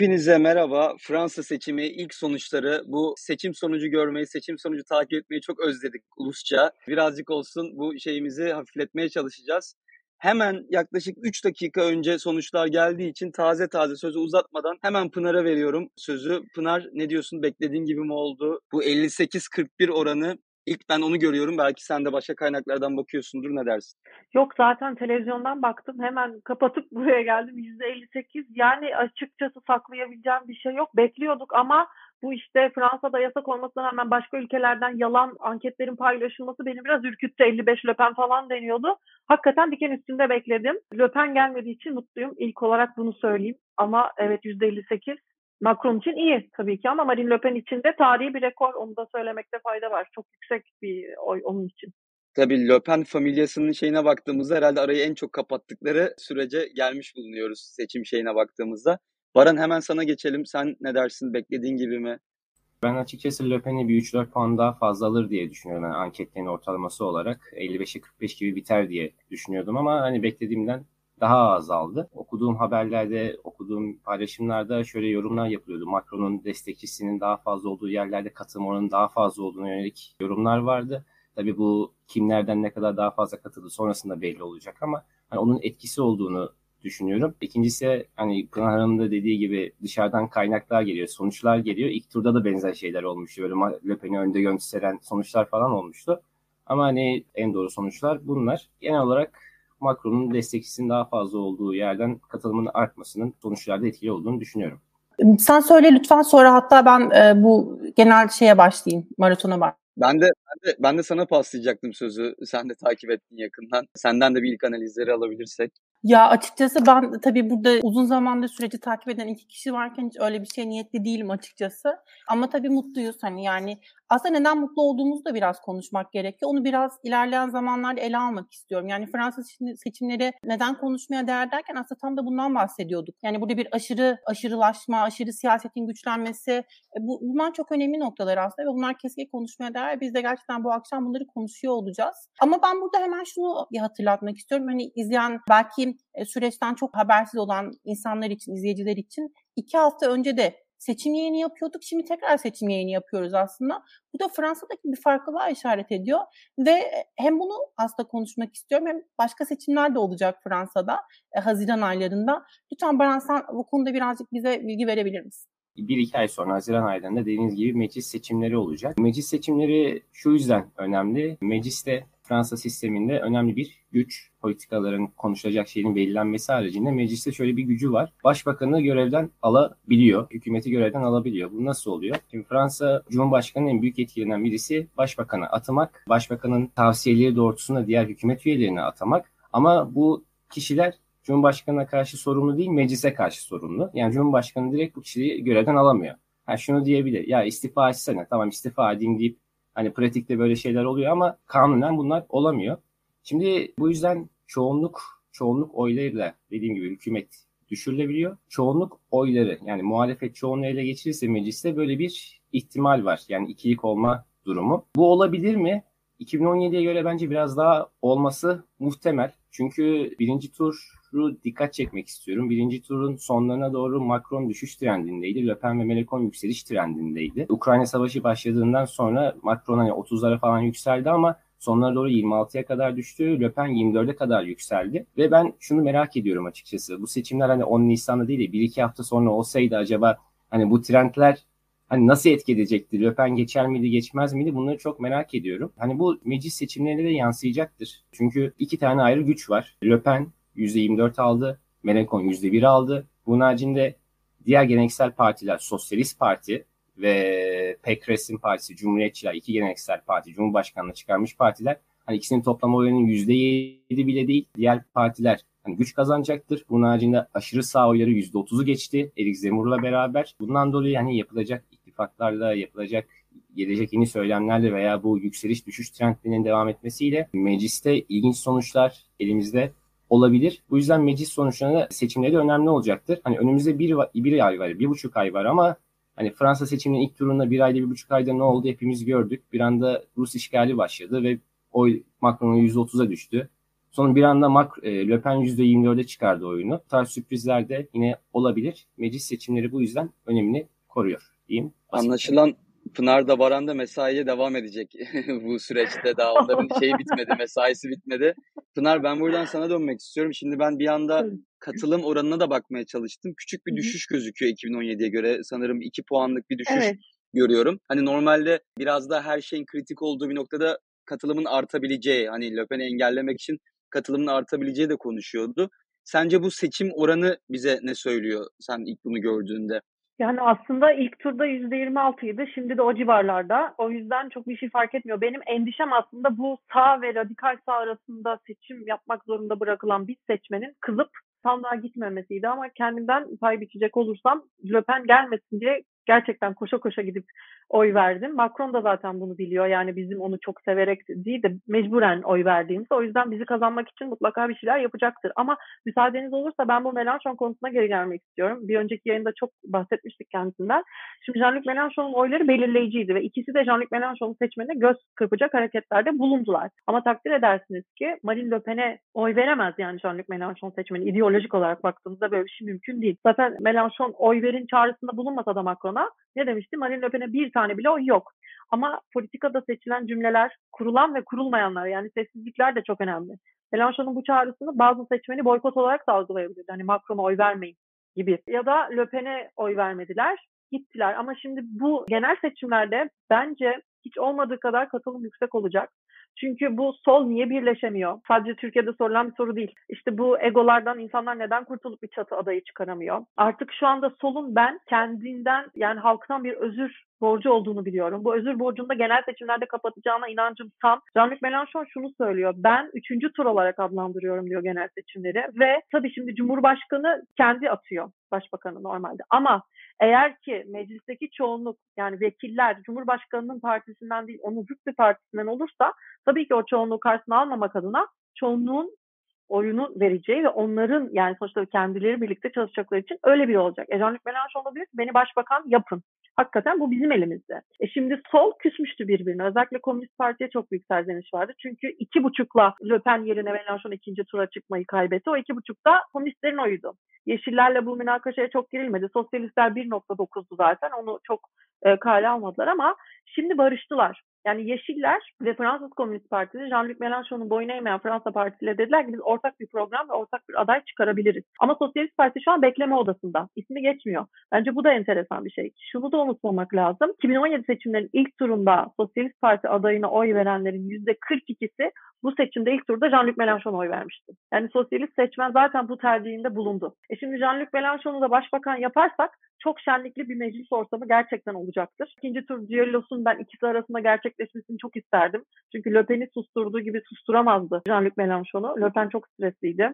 Hepinize merhaba. Fransa seçimi ilk sonuçları bu seçim sonucu görmeyi, seçim sonucu takip etmeyi çok özledik ulusça. Birazcık olsun bu şeyimizi hafifletmeye çalışacağız. Hemen yaklaşık 3 dakika önce sonuçlar geldiği için taze taze sözü uzatmadan hemen Pınar'a veriyorum sözü. Pınar ne diyorsun? Beklediğin gibi mi oldu? Bu 58-41 oranı İlk ben onu görüyorum. Belki sen de başka kaynaklardan bakıyorsundur. Ne dersin? Yok zaten televizyondan baktım. Hemen kapatıp buraya geldim. %58. Yani açıkçası saklayabileceğim bir şey yok. Bekliyorduk ama bu işte Fransa'da yasak olmasına rağmen başka ülkelerden yalan anketlerin paylaşılması beni biraz ürküttü. 55 Löpen falan deniyordu. Hakikaten diken üstünde bekledim. Löpen gelmediği için mutluyum. İlk olarak bunu söyleyeyim. Ama evet %58 Macron için iyi tabii ki ama Marine Le Pen için de tarihi bir rekor. Onu da söylemekte fayda var. Çok yüksek bir oy onun için. Tabii Le Pen familyasının şeyine baktığımızda herhalde arayı en çok kapattıkları sürece gelmiş bulunuyoruz seçim şeyine baktığımızda. Baran hemen sana geçelim. Sen ne dersin? Beklediğin gibi mi? Ben açıkçası Le Pen'i bir 3-4 puan daha fazla alır diye düşünüyorum. Yani anketlerin ortalaması olarak 55'e 45 gibi biter diye düşünüyordum ama hani beklediğimden daha azaldı. Okuduğum haberlerde, okuduğum paylaşımlarda şöyle yorumlar yapılıyordu. Macron'un destekçisinin daha fazla olduğu yerlerde katılım oranının daha fazla olduğuna yönelik yorumlar vardı. Tabii bu kimlerden ne kadar daha fazla katıldı sonrasında belli olacak ama hani onun etkisi olduğunu düşünüyorum. İkincisi hani Pınar Hanım da dediği gibi dışarıdan kaynaklar geliyor, sonuçlar geliyor. İlk turda da benzer şeyler olmuştu. Böyle Le Pen'i önde gösteren sonuçlar falan olmuştu. Ama hani en doğru sonuçlar bunlar. Genel olarak Macron'un destekçisinin daha fazla olduğu yerden katılımın artmasının sonuçlarda etkili olduğunu düşünüyorum. Sen söyle lütfen sonra hatta ben e, bu genel şeye başlayayım, maratona başlayayım. Ben de, ben de ben de sana paslayacaktım sözü. Sen de takip ettin yakından. Senden de bir ilk analizleri alabilirsek. Ya açıkçası ben tabii burada uzun zamandır süreci takip eden iki kişi varken hiç öyle bir şey niyetli değilim açıkçası. Ama tabii mutluyuz hani yani aslında neden mutlu olduğumuzu da biraz konuşmak gerekiyor. Onu biraz ilerleyen zamanlarda ele almak istiyorum. Yani Fransa seçimleri neden konuşmaya değer derken aslında tam da bundan bahsediyorduk. Yani burada bir aşırı aşırılaşma, aşırı siyasetin güçlenmesi e, bu, bunlar çok önemli noktalar aslında ve bunlar kesinlikle konuşmaya değer. Biz de gerçekten bu akşam bunları konuşuyor olacağız. Ama ben burada hemen şunu hatırlatmak istiyorum. Hani izleyen belki e, süreçten çok habersiz olan insanlar için, izleyiciler için iki hafta önce de seçim yayını yapıyorduk. Şimdi tekrar seçim yayını yapıyoruz aslında. Bu da Fransa'daki bir farklılığa işaret ediyor. Ve e, hem bunu aslında konuşmak istiyorum hem başka seçimler de olacak Fransa'da e, Haziran aylarında. Lütfen Baran sen bu konuda birazcık bize bilgi verebilir misin? bir iki ay sonra Haziran aylarında dediğiniz gibi meclis seçimleri olacak. Meclis seçimleri şu yüzden önemli. Mecliste Fransa sisteminde önemli bir güç. Politikaların konuşulacak şeyin belirlenmesi haricinde mecliste şöyle bir gücü var. Başbakanı görevden alabiliyor. Hükümeti görevden alabiliyor. Bu nasıl oluyor? Şimdi Fransa Cumhurbaşkanı'nın en büyük etkilenen birisi başbakanı atamak. Başbakanın tavsiyeleri doğrultusunda diğer hükümet üyelerini atamak. Ama bu kişiler Cumhurbaşkanı'na karşı sorumlu değil, meclise karşı sorumlu. Yani Cumhurbaşkanı direkt bu kişiyi görevden alamıyor. Ha şunu diyebilir. Ya istifa etsene. Tamam istifa edeyim deyip hani pratikte böyle şeyler oluyor ama kanunen bunlar olamıyor. Şimdi bu yüzden çoğunluk çoğunluk oylarıyla dediğim gibi hükümet düşürülebiliyor. Çoğunluk oyları yani muhalefet çoğunluğu ele geçirirse mecliste böyle bir ihtimal var. Yani ikilik olma durumu. Bu olabilir mi? 2017'ye göre bence biraz daha olması muhtemel. Çünkü birinci turu dikkat çekmek istiyorum. Birinci turun sonlarına doğru Macron düşüş trendindeydi. Le Pen ve Mélenchon yükseliş trendindeydi. Ukrayna Savaşı başladığından sonra Macron hani 30'lara falan yükseldi ama sonlara doğru 26'ya kadar düştü. Le Pen 24'e kadar yükseldi. Ve ben şunu merak ediyorum açıkçası. Bu seçimler hani 10 Nisan'da değil de 1-2 hafta sonra olsaydı acaba hani bu trendler hani nasıl etki edecekti? Le Pen geçer miydi, geçmez miydi? Bunları çok merak ediyorum. Hani bu meclis seçimlerine de yansıyacaktır. Çünkü iki tane ayrı güç var. Le Pen %24 aldı. Mélenchon %1 aldı. Bunun haricinde diğer geleneksel partiler, Sosyalist Parti ve Pécresse'in partisi, Cumhuriyetçiler, iki geleneksel parti, Cumhurbaşkanlığı çıkarmış partiler. Hani ikisinin toplam oylarının %7 bile değil. Diğer partiler hani güç kazanacaktır. Bunun haricinde aşırı sağ oyları %30'u geçti. Erik Zemur'la beraber. Bundan dolayı hani yapılacak ittifaklarla yapılacak gelecek yeni söylemlerle veya bu yükseliş düşüş trendlerinin devam etmesiyle mecliste ilginç sonuçlar elimizde olabilir. Bu yüzden meclis sonuçlarında seçimleri de önemli olacaktır. Hani önümüzde bir, bir ay var, bir buçuk ay var ama hani Fransa seçiminin ilk turunda bir ayda bir buçuk ayda ne oldu hepimiz gördük. Bir anda Rus işgali başladı ve oy Macron'un %30'a düştü. Sonra bir anda Mac, e, Le Pen %24'e çıkardı oyunu. Bu tarz sürprizler de yine olabilir. Meclis seçimleri bu yüzden önemini koruyor diyeyim. Anlaşılan Pınar da Baran da mesaiye devam edecek bu süreçte. Daha onların şeyi bitmedi, mesaisi bitmedi. Pınar ben buradan sana dönmek istiyorum. Şimdi ben bir anda katılım oranına da bakmaya çalıştım. Küçük bir düşüş gözüküyor 2017'ye göre. Sanırım 2 puanlık bir düşüş evet. görüyorum. Hani normalde biraz da her şeyin kritik olduğu bir noktada katılımın artabileceği, hani Le Pen'i engellemek için katılımın artabileceği de konuşuyordu. Sence bu seçim oranı bize ne söylüyor sen ilk bunu gördüğünde? Yani aslında ilk turda %26 idi. Şimdi de o civarlarda. O yüzden çok bir şey fark etmiyor. Benim endişem aslında bu sağ ve radikal sağ arasında seçim yapmak zorunda bırakılan bir seçmenin kızıp sandığa gitmemesiydi ama kendimden pay biçecek olursam Le Pen gelmesin diye gerçekten koşa koşa gidip oy verdim. Macron da zaten bunu biliyor. Yani bizim onu çok severek değil de mecburen oy verdiğimiz. O yüzden bizi kazanmak için mutlaka bir şeyler yapacaktır. Ama müsaadeniz olursa ben bu Mélenchon konusuna geri gelmek istiyorum. Bir önceki yayında çok bahsetmiştik kendisinden. Şimdi Jean-Luc Mélenchon'un oyları belirleyiciydi ve ikisi de Jean-Luc Mélenchon'un seçmenine göz kırpacak hareketlerde bulundular. Ama takdir edersiniz ki Marine Le Pen'e oy veremez yani Jean-Luc Mélenchon seçmeni. İdeolojik olarak baktığımızda böyle bir şey mümkün değil. Zaten Mélenchon oy verin çağrısında bulunmasa da Macron'a ne demişti? Marine Le Pen'e bir tane bile oy yok. Ama politikada seçilen cümleler, kurulan ve kurulmayanlar yani sessizlikler de çok önemli. Mélenchon'un bu çağrısını bazı seçmeni boykot olarak da algılayabilirdi. Hani Macron'a oy vermeyin gibi. Ya da Le Pen'e oy vermediler, gittiler. Ama şimdi bu genel seçimlerde bence hiç olmadığı kadar katılım yüksek olacak. Çünkü bu sol niye birleşemiyor? Sadece Türkiye'de sorulan bir soru değil. İşte bu egolardan insanlar neden kurtulup bir çatı adayı çıkaramıyor? Artık şu anda solun ben kendinden yani halktan bir özür borcu olduğunu biliyorum. Bu özür borcunu da genel seçimlerde kapatacağına inancım tam. Jean-Luc Mélenchon şunu söylüyor. Ben üçüncü tur olarak adlandırıyorum diyor genel seçimleri. Ve tabii şimdi Cumhurbaşkanı kendi atıyor başbakanı normalde. Ama eğer ki meclisteki çoğunluk yani vekiller Cumhurbaşkanı'nın partisinden değil onun zıt bir partisinden olursa tabii ki o çoğunluğu karşısına almamak adına çoğunluğun oyunu vereceği ve onların yani sonuçta kendileri birlikte çalışacakları için öyle bir olacak. E Jean-Luc Mélenchon olabilir beni başbakan yapın. Hakikaten bu bizim elimizde. E şimdi sol küsmüştü birbirine. Özellikle Komünist Parti'ye çok büyük serzeniş vardı. Çünkü iki buçukla Le Pen yerine Mélenchon ikinci tura çıkmayı kaybetti. O iki buçukta komünistlerin oyuydu. Yeşillerle bu münakaşaya çok girilmedi. Sosyalistler 1.9'du zaten. Onu çok e, kale almadılar ama şimdi barıştılar. Yani Yeşiller ve Fransız Komünist Partisi Jean-Luc Mélenchon'un boyun eğmeyen Fransa Partisi'yle dediler ki biz ortak bir program ve ortak bir aday çıkarabiliriz. Ama Sosyalist Parti şu an bekleme odasında. İsmi geçmiyor. Bence bu da enteresan bir şey. Şunu da unutmamak lazım. 2017 seçimlerin ilk turunda Sosyalist Parti adayına oy verenlerin %42'si bu seçimde ilk turda Jean-Luc Mélenchon'a oy vermişti. Yani sosyalist seçmen zaten bu tercihinde bulundu. E şimdi Jean-Luc Mélenchon'u da başbakan yaparsak çok şenlikli bir meclis ortamı gerçekten olacaktır. İkinci tur düellosunu ben ikisi arasında gerçekleşmesini çok isterdim. Çünkü Le Pen'i susturduğu gibi susturamazdı Jean-Luc Mélenchon'u. Le Pen çok stresliydi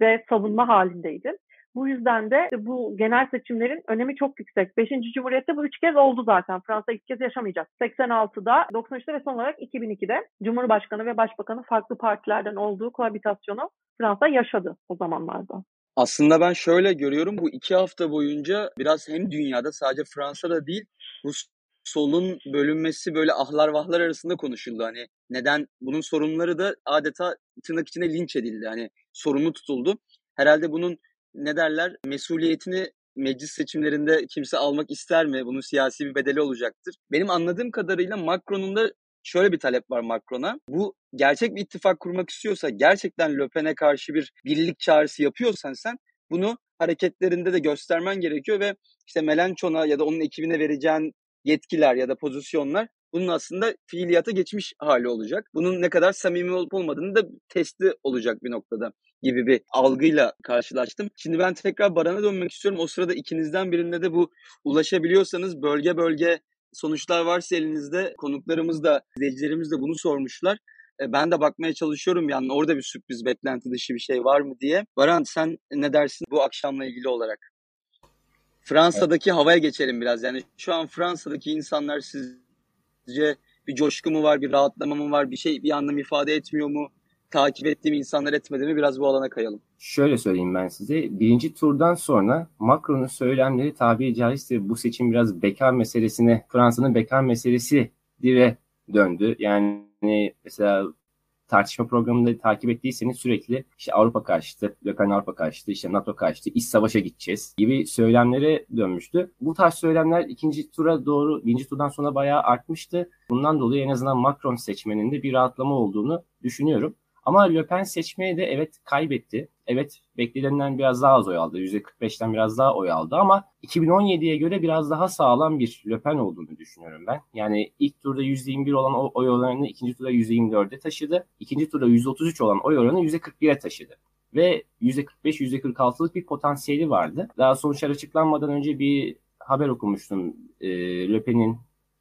ve savunma halindeydi. Bu yüzden de bu genel seçimlerin önemi çok yüksek. Beşinci Cumhuriyet'te bu üç kez oldu zaten. Fransa ilk kez yaşamayacak. 86'da, 93'te ve son olarak 2002'de Cumhurbaşkanı ve Başbakanı farklı partilerden olduğu kohabitasyonu Fransa yaşadı o zamanlarda. Aslında ben şöyle görüyorum bu iki hafta boyunca biraz hem dünyada sadece Fransa'da değil bu solun bölünmesi böyle ahlar vahlar arasında konuşuldu. Hani neden bunun sorunları da adeta tırnak içinde linç edildi. Hani sorumlu tutuldu. Herhalde bunun ne derler mesuliyetini meclis seçimlerinde kimse almak ister mi? Bunun siyasi bir bedeli olacaktır. Benim anladığım kadarıyla Macron'un da şöyle bir talep var Macron'a. Bu gerçek bir ittifak kurmak istiyorsa, gerçekten Le Pen'e karşı bir birlik çağrısı yapıyorsan sen bunu hareketlerinde de göstermen gerekiyor ve işte Melanchon'a ya da onun ekibine vereceğin yetkiler ya da pozisyonlar bunun aslında fiiliyata geçmiş hali olacak. Bunun ne kadar samimi olup olmadığını da testi olacak bir noktada gibi bir algıyla karşılaştım. Şimdi ben tekrar Baran'a dönmek istiyorum. O sırada ikinizden birinde de bu ulaşabiliyorsanız bölge bölge sonuçlar varsa elinizde konuklarımız da izleyicilerimiz de bunu sormuşlar. E, ben de bakmaya çalışıyorum yani orada bir sürpriz beklenti dışı bir şey var mı diye. Baran sen ne dersin bu akşamla ilgili olarak? Fransa'daki evet. havaya geçelim biraz. Yani şu an Fransa'daki insanlar sizce bir coşku mu var, bir rahatlama mı var, bir şey bir anlam ifade etmiyor mu? Takip ettiğim insanlar etmedi mi biraz bu alana kayalım. Şöyle söyleyeyim ben size. Birinci turdan sonra Macron'un söylemleri tabiri caizse bu seçim biraz bekar meselesine, Fransa'nın bekar meselesi dire döndü. Yani mesela tartışma programında takip ettiyseniz sürekli işte Avrupa karşıtı, Pen Avrupa karşıtı, işte NATO karşıtı, iç savaşa gideceğiz gibi söylemlere dönmüştü. Bu tarz söylemler ikinci tura doğru, birinci turdan sonra bayağı artmıştı. Bundan dolayı en azından Macron seçmeninde bir rahatlama olduğunu düşünüyorum. Ama Le Pen seçmeye de evet kaybetti. Evet beklenenden biraz daha az oy aldı. %45'ten biraz daha oy aldı ama 2017'ye göre biraz daha sağlam bir Le Pen olduğunu düşünüyorum ben. Yani ilk turda %21 olan oy oranını ikinci turda %24'e taşıdı. İkinci turda %33 olan oy oranı %41'e taşıdı. Ve %45-%46'lık bir potansiyeli vardı. Daha sonuçlar açıklanmadan önce bir haber okumuştum. E, Le Pen'in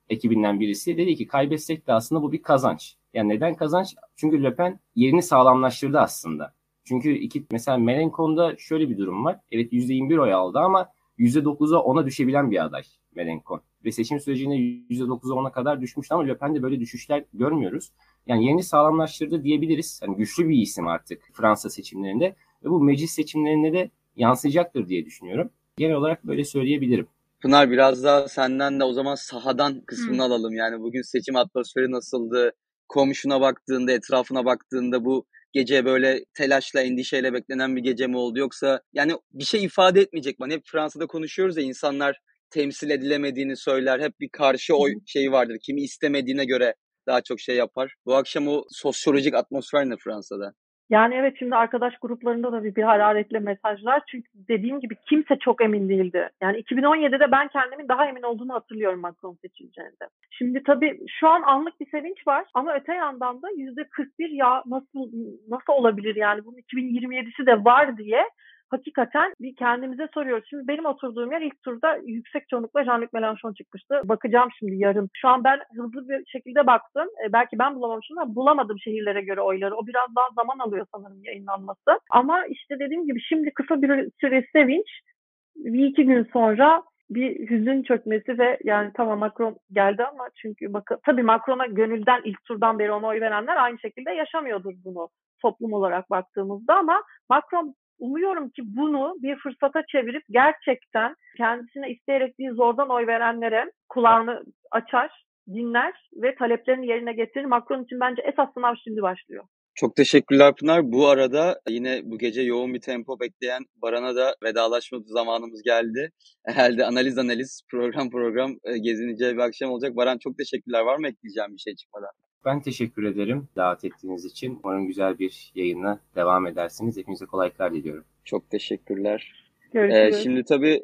ekibinden birisi dedi ki kaybetsek de aslında bu bir kazanç. Yani neden kazanç? Çünkü Le Pen yerini sağlamlaştırdı aslında. Çünkü iki mesela Melenchon'da şöyle bir durum var. Evet %21 oy aldı ama %9'a 10'a düşebilen bir aday Melenchon. Ve seçim sürecinde %9'a 10'a kadar düşmüştü ama Le Pen'de böyle düşüşler görmüyoruz. Yani yerini sağlamlaştırdı diyebiliriz. Yani güçlü bir isim artık Fransa seçimlerinde. Ve bu meclis seçimlerinde de yansıyacaktır diye düşünüyorum. Genel olarak böyle söyleyebilirim. Pınar biraz daha senden de o zaman sahadan kısmını Hı. alalım. Yani bugün seçim atmosferi nasıldı? Komşuna baktığında, etrafına baktığında bu gece böyle telaşla, endişeyle beklenen bir gece mi oldu? Yoksa yani bir şey ifade etmeyecek mi? Hep Fransa'da konuşuyoruz ya insanlar temsil edilemediğini söyler. Hep bir karşı oy şeyi vardır. Kimi istemediğine göre daha çok şey yapar. Bu akşam o sosyolojik atmosfer ne Fransa'da? Yani evet şimdi arkadaş gruplarında da bir, bir hararetle mesajlar. Çünkü dediğim gibi kimse çok emin değildi. Yani 2017'de ben kendimin daha emin olduğunu hatırlıyorum Macron seçileceğinde. Şimdi tabii şu an anlık bir sevinç var ama öte yandan da %41 ya nasıl nasıl olabilir yani bunun 2027'si de var diye hakikaten bir kendimize soruyoruz. Şimdi benim oturduğum yer ilk turda yüksek çoğunlukla Jean-Luc Mélenchon çıkmıştı. Bakacağım şimdi yarın. Şu an ben hızlı bir şekilde baktım. E, belki ben bulamamışım da bulamadım şehirlere göre oyları. O biraz daha zaman alıyor sanırım yayınlanması. Ama işte dediğim gibi şimdi kısa bir süre sevinç. Bir iki gün sonra bir hüzün çökmesi ve yani tamam Macron geldi ama çünkü bakın tabii Macron'a gönülden ilk turdan beri ona oy verenler aynı şekilde yaşamıyordur bunu toplum olarak baktığımızda ama Macron Umuyorum ki bunu bir fırsata çevirip gerçekten kendisine isteyerek değil zordan oy verenlere kulağını açar, dinler ve taleplerini yerine getirir. Macron için bence esas sınav şimdi başlıyor. Çok teşekkürler Pınar. Bu arada yine bu gece yoğun bir tempo bekleyen Baran'a da vedalaşma zamanımız geldi. Herhalde analiz analiz program program e, gezineceği bir akşam olacak. Baran çok teşekkürler. Var mı ekleyeceğim bir şey çıkmadan? Ben teşekkür ederim davet ettiğiniz için. Umarım güzel bir yayınla devam edersiniz. Hepinize kolaylıklar diliyorum. Çok teşekkürler. Görüşürüz. Ee, şimdi tabii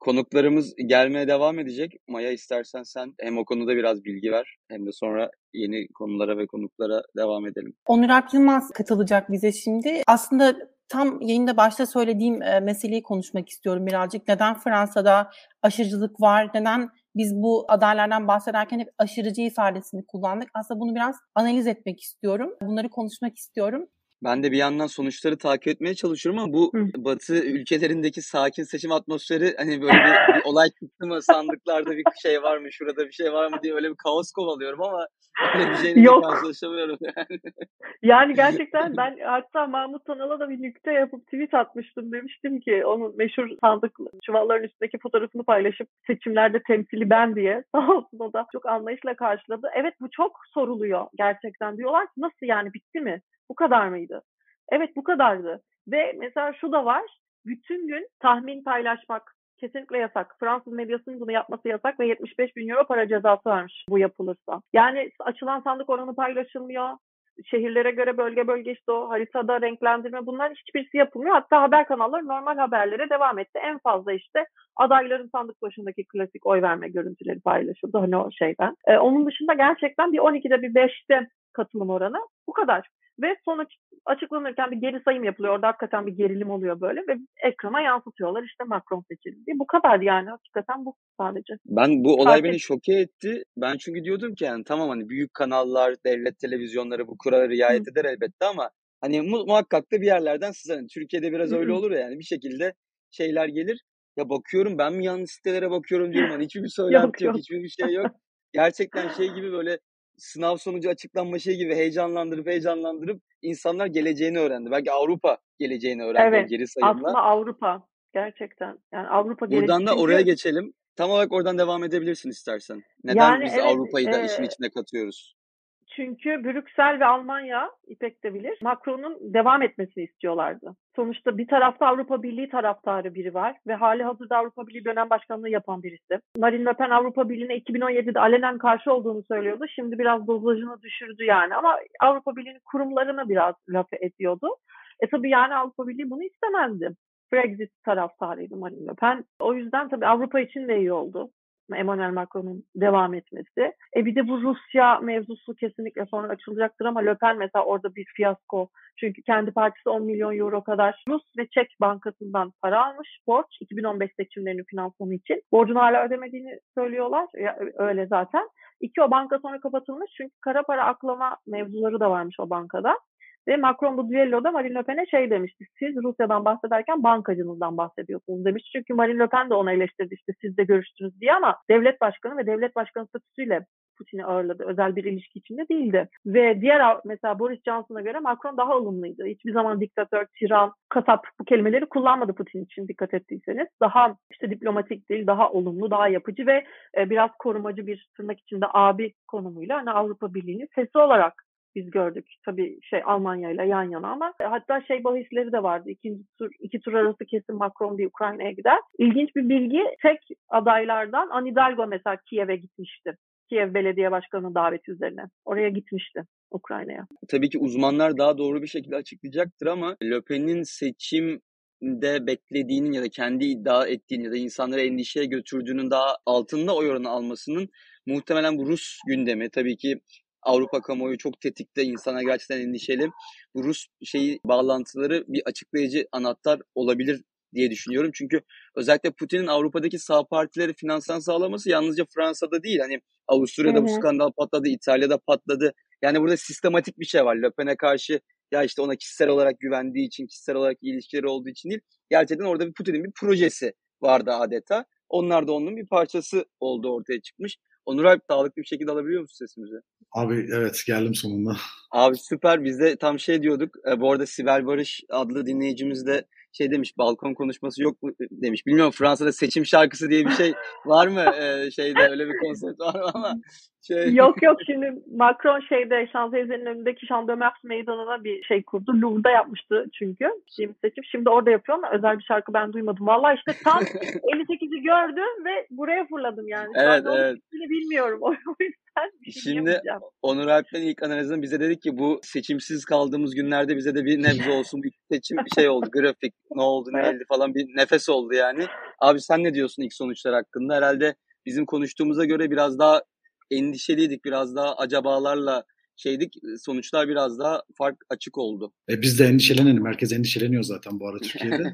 konuklarımız gelmeye devam edecek. Maya istersen sen hem o konuda biraz bilgi ver hem de sonra yeni konulara ve konuklara devam edelim. Onur Alp Yılmaz katılacak bize şimdi. Aslında tam yayında başta söylediğim e, meseleyi konuşmak istiyorum birazcık. Neden Fransa'da aşırıcılık var? Neden biz bu adaylardan bahsederken hep aşırıcı ifadesini kullandık. Aslında bunu biraz analiz etmek istiyorum. Bunları konuşmak istiyorum. Ben de bir yandan sonuçları takip etmeye çalışıyorum ama bu Hı. Batı ülkelerindeki sakin seçim atmosferi hani böyle bir, bir olay çıktı mı sandıklarda bir şey var mı şurada bir şey var mı diye öyle bir kaos kovalıyorum ama öyle bir şeyle Yok. karşılaşamıyorum yani. Yani gerçekten ben hatta Mahmut Tanal'a da bir nükte yapıp tweet atmıştım demiştim ki onun meşhur sandık çuvalların üstündeki fotoğrafını paylaşıp seçimlerde temsili ben diye sağ olsun o da çok anlayışla karşıladı. Evet bu çok soruluyor gerçekten diyorlar ki nasıl yani bitti mi? Bu kadar mıydı? Evet bu kadardı. Ve mesela şu da var. Bütün gün tahmin paylaşmak kesinlikle yasak. Fransız medyasının bunu yapması yasak ve 75 bin euro para cezası varmış bu yapılırsa. Yani açılan sandık oranı paylaşılmıyor. Şehirlere göre bölge bölge işte o haritada renklendirme bunlar hiçbirisi yapılmıyor. Hatta haber kanalları normal haberlere devam etti. En fazla işte adayların sandık başındaki klasik oy verme görüntüleri paylaşıldı hani o şeyden. Ee, onun dışında gerçekten bir 12'de bir 5'te katılım oranı bu kadar. Ve sonuç açıklanırken bir geri sayım yapılıyor. Orada hakikaten bir gerilim oluyor böyle ve ekrana yansıtıyorlar. İşte Macron seçildi. Bu kadar yani hakikaten bu sadece. Ben bu olay Fark beni şoke etti. Ben çünkü diyordum ki yani tamam hani büyük kanallar, devlet televizyonları bu kurala riayet Hı. eder elbette ama hani mu- muhakkak da bir yerlerden siz hani Türkiye'de biraz öyle olur ya yani bir şekilde şeyler gelir. Ya bakıyorum ben mi yanlış sitelere bakıyorum diyorum hani hiçbir söylenti yok, yok, hiçbir bir şey yok. Gerçekten şey gibi böyle sınav sonucu açıklanma şey gibi heyecanlandırıp heyecanlandırıp insanlar geleceğini öğrendi. Belki Avrupa geleceğini öğrendi evet, geri sayımla. Aslında Avrupa gerçekten. Yani Avrupa Buradan da oraya geçelim. Tam olarak oradan devam edebilirsin istersen. Neden yani biz evet, Avrupa'yı da e, işin içine katıyoruz? Çünkü Brüksel ve Almanya, İpek de bilir, Macron'un devam etmesini istiyorlardı. Sonuçta bir tarafta Avrupa Birliği taraftarı biri var ve hali hazırda Avrupa Birliği dönem başkanlığı yapan birisi. Marine Le Pen Avrupa Birliği'ne 2017'de alenen karşı olduğunu söylüyordu. Şimdi biraz dozajını düşürdü yani ama Avrupa Birliği'nin kurumlarına biraz laf ediyordu. E tabii yani Avrupa Birliği bunu istemezdi. Brexit taraftarıydı Marine Le Pen. O yüzden tabii Avrupa için de iyi oldu. Emmanuel Macron'un devam etmesi. E bir de bu Rusya mevzusu kesinlikle sonra açılacaktır ama Le Pen mesela orada bir fiyasko. Çünkü kendi partisi 10 milyon euro kadar Rus ve Çek bankasından para almış borç 2015 seçimlerinin finansmanı için. Borcunu hala ödemediğini söylüyorlar. Ya, öyle zaten. İki o banka sonra kapatılmış çünkü kara para aklama mevzuları da varmış o bankada. Ve Macron bu düelloda Marine Le Pen'e şey demişti. Siz Rusya'dan bahsederken bankacınızdan bahsediyorsunuz demiş. Çünkü Marine Le Pen de ona eleştirdi işte siz de görüştünüz diye ama devlet başkanı ve devlet başkanı statüsüyle Putin'i ağırladı. Özel bir ilişki içinde değildi. Ve diğer mesela Boris Johnson'a göre Macron daha olumluydu. Hiçbir zaman diktatör, tiran, kasap bu kelimeleri kullanmadı Putin için dikkat ettiyseniz. Daha işte diplomatik değil, daha olumlu, daha yapıcı ve e, biraz korumacı bir tırnak içinde abi konumuyla hani Avrupa Birliği'nin sesi olarak biz gördük. Tabii şey Almanya ile yan yana ama e, hatta şey bahisleri de vardı. İkinci tur, iki tur arası kesin Macron bir Ukrayna'ya gider. İlginç bir bilgi tek adaylardan Anne Hidalgo mesela Kiev'e gitmişti. Kiev Belediye Başkanı daveti üzerine. Oraya gitmişti Ukrayna'ya. Tabii ki uzmanlar daha doğru bir şekilde açıklayacaktır ama Le Pen'in seçim de beklediğinin ya da kendi iddia ettiğinin ya da insanları endişeye götürdüğünün daha altında oy oranı almasının muhtemelen bu Rus gündemi tabii ki Avrupa kamuoyu çok tetikte, insana gerçekten endişeli. Bu Rus şeyi bağlantıları bir açıklayıcı anahtar olabilir diye düşünüyorum. Çünkü özellikle Putin'in Avrupa'daki sağ partileri finansman sağlaması yalnızca Fransa'da değil. Hani Avusturya'da hı hı. bu skandal patladı, İtalya'da patladı. Yani burada sistematik bir şey var. Le Pen'e karşı ya işte ona kişisel olarak güvendiği için, kişisel olarak ilişkileri olduğu için değil. Gerçekten orada bir Putin'in bir projesi vardı adeta. Onlar da onun bir parçası oldu ortaya çıkmış. Onur Alp sağlıklı bir şekilde alabiliyor musun sesimizi? Abi evet geldim sonunda. Abi süper biz de tam şey diyorduk. E, bu arada Sibel Barış adlı dinleyicimiz de şey demiş balkon konuşması yok mu demiş. Bilmiyorum Fransa'da seçim şarkısı diye bir şey var mı? Ee, şeyde öyle bir konsept var mı ama şey... Yok yok şimdi Macron şeyde Şanzelize'nin önündeki Mars meydanına bir şey kurdu. Louvre'da yapmıştı çünkü şimdi seçim. Şimdi orada yapıyor ama özel bir şarkı ben duymadım. Valla işte tam 58'i gördüm ve buraya fırladım yani. Evet evet. Bilmiyorum. O yüzden bir şey Şimdi Onur Alp'ten ilk analizinde bize dedik ki bu seçimsiz kaldığımız günlerde bize de bir nebze olsun bir seçim bir şey oldu. Grafik ne oldu ne oldu falan bir nefes oldu yani. Abi sen ne diyorsun ilk sonuçlar hakkında? Herhalde bizim konuştuğumuza göre biraz daha endişeliydik. Biraz daha acabalarla şeydik sonuçlar biraz daha fark açık oldu. E biz de endişelenelim. Herkes endişeleniyor zaten bu arada Türkiye'de.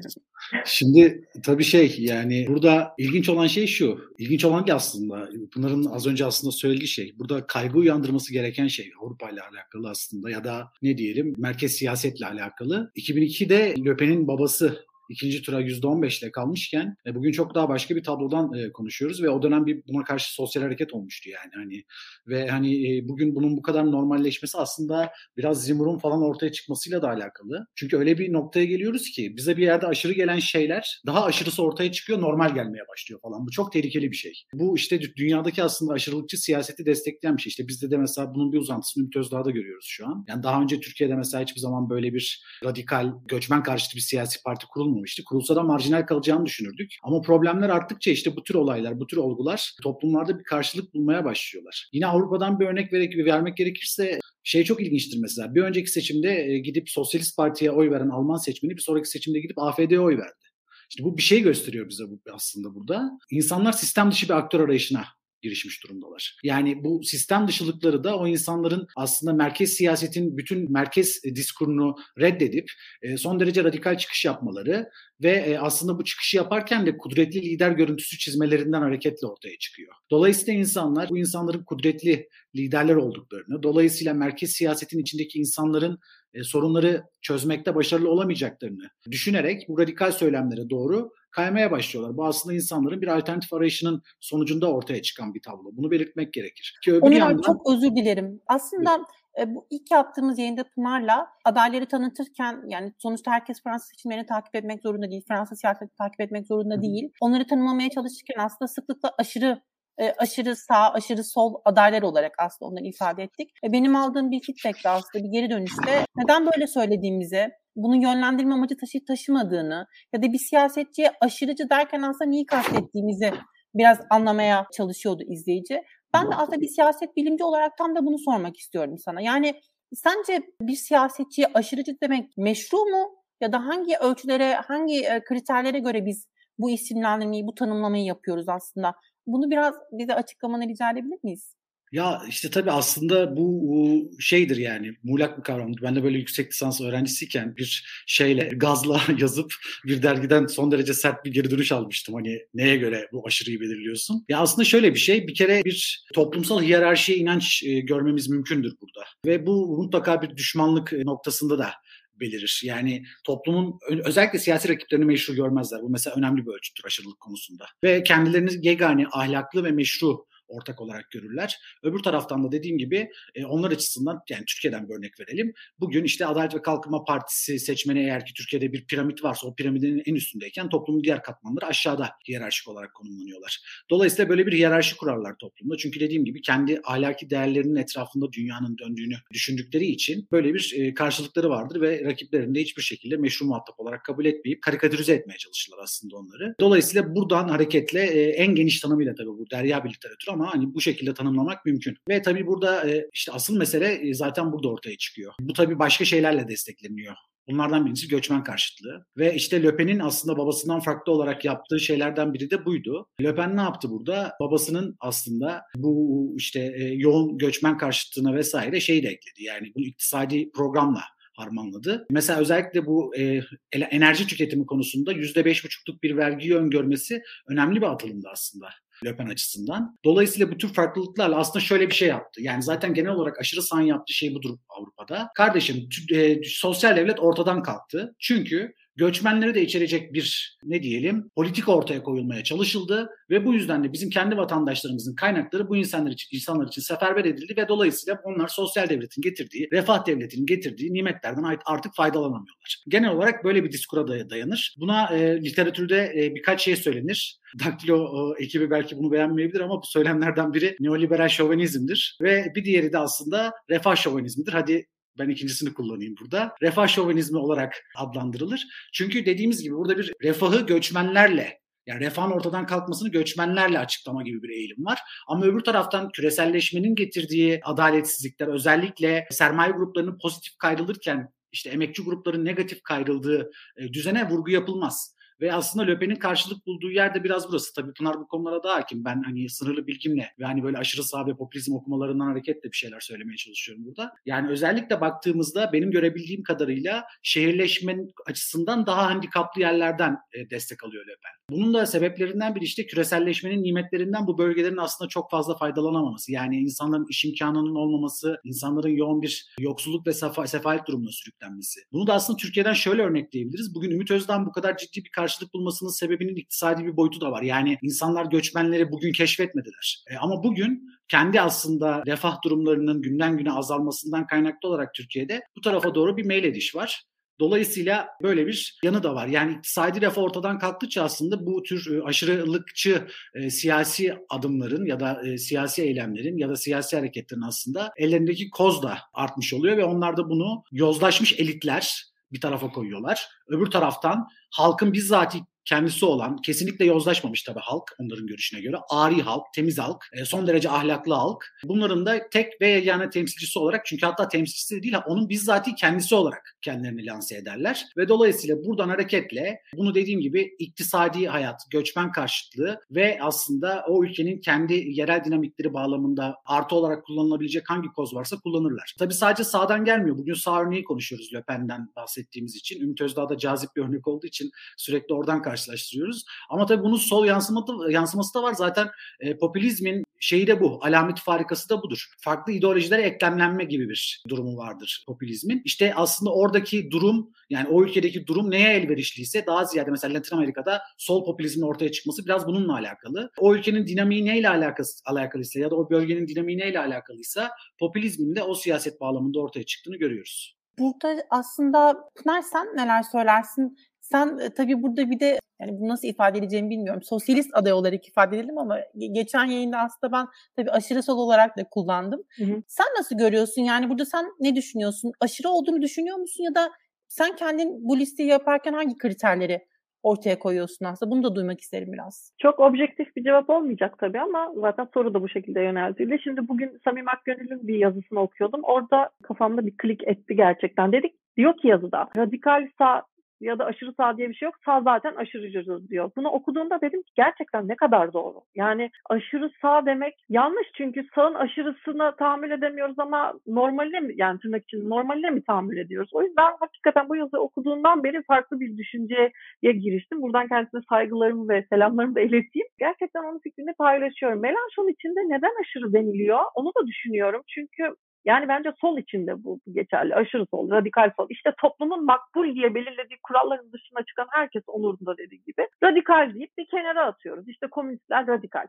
Şimdi tabii şey yani burada ilginç olan şey şu. İlginç olan ki aslında Pınar'ın az önce aslında söylediği şey. Burada kaygı uyandırması gereken şey Avrupa ile alakalı aslında ya da ne diyelim merkez siyasetle alakalı. 2002'de Löpen'in babası ikinci tura %15 ile kalmışken e, bugün çok daha başka bir tablodan e, konuşuyoruz ve o dönem bir buna karşı sosyal hareket olmuştu yani hani ve hani e, bugün bunun bu kadar normalleşmesi aslında biraz Zimur'un falan ortaya çıkmasıyla da alakalı. Çünkü öyle bir noktaya geliyoruz ki bize bir yerde aşırı gelen şeyler daha aşırısı ortaya çıkıyor, normal gelmeye başlıyor falan. Bu çok tehlikeli bir şey. Bu işte dünyadaki aslında aşırılıkçı siyaseti destekleyen bir şey. İşte bizde de mesela bunun bir uzantısını Ümit Özdağ'da görüyoruz şu an. Yani daha önce Türkiye'de mesela hiçbir zaman böyle bir radikal, göçmen karşıtı bir siyasi parti kurulmamıştı kurulmamıştı. Kurulsa da marjinal kalacağını düşünürdük. Ama problemler arttıkça işte bu tür olaylar, bu tür olgular toplumlarda bir karşılık bulmaya başlıyorlar. Yine Avrupa'dan bir örnek vermek gerekirse şey çok ilginçtir mesela. Bir önceki seçimde e, gidip Sosyalist Parti'ye oy veren Alman seçmeni bir sonraki seçimde gidip AFD'ye oy verdi. İşte bu bir şey gösteriyor bize bu aslında burada. İnsanlar sistem dışı bir aktör arayışına girişmiş durumdalar. Yani bu sistem dışılıkları da o insanların aslında merkez siyasetin bütün merkez diskurunu reddedip e, son derece radikal çıkış yapmaları ve e, aslında bu çıkışı yaparken de kudretli lider görüntüsü çizmelerinden hareketle ortaya çıkıyor. Dolayısıyla insanlar bu insanların kudretli liderler olduklarını, dolayısıyla merkez siyasetin içindeki insanların e, sorunları çözmekte başarılı olamayacaklarını düşünerek bu radikal söylemlere doğru kaymaya başlıyorlar. Bu aslında insanların bir alternatif arayışının sonucunda ortaya çıkan bir tablo. Bunu belirtmek gerekir. Ki öbür yandan... çok özür dilerim. Aslında evet. bu ilk yaptığımız yayında Pınar'la adayları tanıtırken yani sonuçta herkes Fransız seçimlerini takip etmek zorunda değil. Fransız siyaseti takip etmek zorunda değil. Onları tanımlamaya çalışırken aslında sıklıkla aşırı e, aşırı sağ, aşırı sol adaylar olarak aslında onları ifade ettik. E, benim aldığım bir feedback'te aslında bir geri dönüşte neden böyle söylediğimizi, bunun yönlendirme amacı taşıyıp taşımadığını ya da bir siyasetçiye aşırıcı derken aslında neyi kastettiğimizi biraz anlamaya çalışıyordu izleyici. Ben de aslında bir siyaset bilimci olarak tam da bunu sormak istiyorum sana. Yani sence bir siyasetçiye aşırıcı demek meşru mu? Ya da hangi ölçülere, hangi kriterlere göre biz bu isimlendirmeyi, bu tanımlamayı yapıyoruz aslında? Bunu biraz bize açıklamanı rica edebilir miyiz? Ya işte tabii aslında bu şeydir yani muğlak bir kavramdır. Ben de böyle yüksek lisans öğrencisiyken bir şeyle gazla yazıp bir dergiden son derece sert bir geri dönüş almıştım. Hani neye göre bu aşırıyı belirliyorsun? Ya aslında şöyle bir şey bir kere bir toplumsal hiyerarşiye inanç görmemiz mümkündür burada. Ve bu mutlaka bir düşmanlık noktasında da belirir. Yani toplumun özellikle siyasi rakiplerini meşru görmezler. Bu mesela önemli bir ölçüttür aşırılık konusunda. Ve kendilerini yegane ahlaklı ve meşru ortak olarak görürler. Öbür taraftan da dediğim gibi e, onlar açısından yani Türkiye'den bir örnek verelim. Bugün işte Adalet ve Kalkınma Partisi seçmeni eğer ki Türkiye'de bir piramit varsa o piramidin en üstündeyken toplumun diğer katmanları aşağıda hiyerarşik olarak konumlanıyorlar. Dolayısıyla böyle bir hiyerarşi kurarlar toplumda. Çünkü dediğim gibi kendi ahlaki değerlerinin etrafında dünyanın döndüğünü düşündükleri için böyle bir e, karşılıkları vardır ve rakiplerini de hiçbir şekilde meşru muhatap olarak kabul etmeyip karikatürize etmeye çalışırlar aslında onları. Dolayısıyla buradan hareketle e, en geniş tanımıyla tabii bu derya bir literatür ama hani bu şekilde tanımlamak mümkün. Ve tabii burada e, işte asıl mesele e, zaten burada ortaya çıkıyor. Bu tabii başka şeylerle destekleniyor. Bunlardan birincisi göçmen karşıtlığı. Ve işte Löpen'in aslında babasından farklı olarak yaptığı şeylerden biri de buydu. Löpen ne yaptı burada? Babasının aslında bu işte e, yoğun göçmen karşıtlığına vesaire şeyi de ekledi. Yani bu iktisadi programla harmanladı. Mesela özellikle bu e, enerji tüketimi konusunda %5,5'luk bir vergiyi öngörmesi önemli bir atılımdı aslında. Le Pen açısından. Dolayısıyla bu tür farklılıklarla aslında şöyle bir şey yaptı. Yani zaten genel olarak aşırı sağın yaptığı şey budur Avrupa'da. Kardeşim e, sosyal devlet ortadan kalktı. Çünkü göçmenleri de içerecek bir ne diyelim politik ortaya koyulmaya çalışıldı ve bu yüzden de bizim kendi vatandaşlarımızın kaynakları bu insanlar için insanlar için seferber edildi ve dolayısıyla onlar sosyal devletin getirdiği, refah devletinin getirdiği nimetlerden artık faydalanamıyorlar. Genel olarak böyle bir diskura dayanır. Buna e, literatürde e, birkaç şey söylenir. Daktilo e, ekibi belki bunu beğenmeyebilir ama bu söylemlerden biri neoliberal şovenizmdir ve bir diğeri de aslında refah şovenizmidir. Hadi ben ikincisini kullanayım burada. Refah şovenizmi olarak adlandırılır. Çünkü dediğimiz gibi burada bir refahı göçmenlerle yani refahın ortadan kalkmasını göçmenlerle açıklama gibi bir eğilim var. Ama öbür taraftan küreselleşmenin getirdiği adaletsizlikler özellikle sermaye gruplarının pozitif kayrılırken işte emekçi grupların negatif kayrıldığı e, düzene vurgu yapılmaz. Ve aslında Löpen'in karşılık bulduğu yer de biraz burası. Tabii Pınar bu konulara daha hakim. Ben hani sınırlı bilgimle ve hani böyle aşırı sağ ve popülizm okumalarından hareketle bir şeyler söylemeye çalışıyorum burada. Yani özellikle baktığımızda benim görebildiğim kadarıyla şehirleşmenin açısından daha handikaplı yerlerden e, destek alıyor Löpen. Bunun da sebeplerinden biri işte küreselleşmenin nimetlerinden bu bölgelerin aslında çok fazla faydalanamaması. Yani insanların iş imkanının olmaması, insanların yoğun bir yoksulluk ve sefa, sefalet durumuna sürüklenmesi. Bunu da aslında Türkiye'den şöyle örnekleyebiliriz. Bugün Ümit Özdağ bu kadar ciddi bir karşılık bulmasının sebebinin iktisadi bir boyutu da var. Yani insanlar göçmenleri bugün keşfetmediler. E, ama bugün kendi aslında refah durumlarının günden güne azalmasından kaynaklı olarak Türkiye'de bu tarafa doğru bir mail ediş var. Dolayısıyla böyle bir yanı da var. Yani iktisadi refah ortadan kalktıkça aslında bu tür e, aşırılıkçı e, siyasi adımların ya da e, siyasi eylemlerin ya da siyasi hareketlerin aslında ellerindeki koz da artmış oluyor ve onlar da bunu yozlaşmış elitler bir tarafa koyuyorlar. Öbür taraftan halkın bizzat kendisi olan, kesinlikle yozlaşmamış tabii halk onların görüşüne göre. Ari halk, temiz halk, e, son derece ahlaklı halk. Bunların da tek ve yani temsilcisi olarak çünkü hatta temsilcisi değil onun bizzati kendisi olarak kendilerini lanse ederler. Ve dolayısıyla buradan hareketle bunu dediğim gibi iktisadi hayat, göçmen karşıtlığı ve aslında o ülkenin kendi yerel dinamikleri bağlamında artı olarak kullanılabilecek hangi koz varsa kullanırlar. Tabii sadece sağdan gelmiyor. Bugün sağ örneği konuşuyoruz Löpen'den bahsettiğimiz için. Ümit Özdağ da cazip bir örnek olduğu için sürekli oradan karşı karşılaştırıyoruz. Ama tabii bunun sol yansıması, yansıması da var. Zaten e, popülizmin şeyi de bu. Alamet farikası da budur. Farklı ideolojilere eklemlenme gibi bir durumu vardır popülizmin. İşte aslında oradaki durum yani o ülkedeki durum neye elverişliyse daha ziyade mesela Latin Amerika'da sol popülizmin ortaya çıkması biraz bununla alakalı. O ülkenin dinamiği neyle alakası, alakalıysa ya da o bölgenin dinamiği neyle alakalıysa popülizmin de o siyaset bağlamında ortaya çıktığını görüyoruz. Burada aslında Pınar sen neler söylersin? Sen e, tabii burada bir de yani bunu nasıl ifade edeceğimi bilmiyorum. Sosyalist aday olarak ifade edelim ama geçen yayında aslında ben tabii aşırı sol olarak da kullandım. Hı hı. Sen nasıl görüyorsun? Yani burada sen ne düşünüyorsun? Aşırı olduğunu düşünüyor musun ya da sen kendin bu listeyi yaparken hangi kriterleri ortaya koyuyorsun aslında. Bunu da duymak isterim biraz. Çok objektif bir cevap olmayacak tabii ama zaten soru da bu şekilde yöneltildi. Şimdi bugün Samim Akgönül'ün bir yazısını okuyordum. Orada kafamda bir klik etti gerçekten. Dedik diyor ki yazıda radikal sağ ya da aşırı sağ diye bir şey yok. Sağ zaten aşırıcıdır diyor. Bunu okuduğumda dedim ki gerçekten ne kadar doğru. Yani aşırı sağ demek yanlış çünkü sağın aşırısına tahammül edemiyoruz ama normaline mi yani tırnak için normaline mi tahammül ediyoruz? O yüzden hakikaten bu yazı okuduğumdan beri farklı bir düşünceye giriştim. Buradan kendisine saygılarımı ve selamlarımı da ileteyim. Gerçekten onun fikrini paylaşıyorum. Melanchon içinde neden aşırı deniliyor? Onu da düşünüyorum. Çünkü yani bence sol içinde bu geçerli. Aşırı sol, radikal sol. İşte toplumun makbul diye belirlediği kuralların dışına çıkan herkes onurunda dediği gibi radikal deyip bir kenara atıyoruz. İşte komünistler radikal.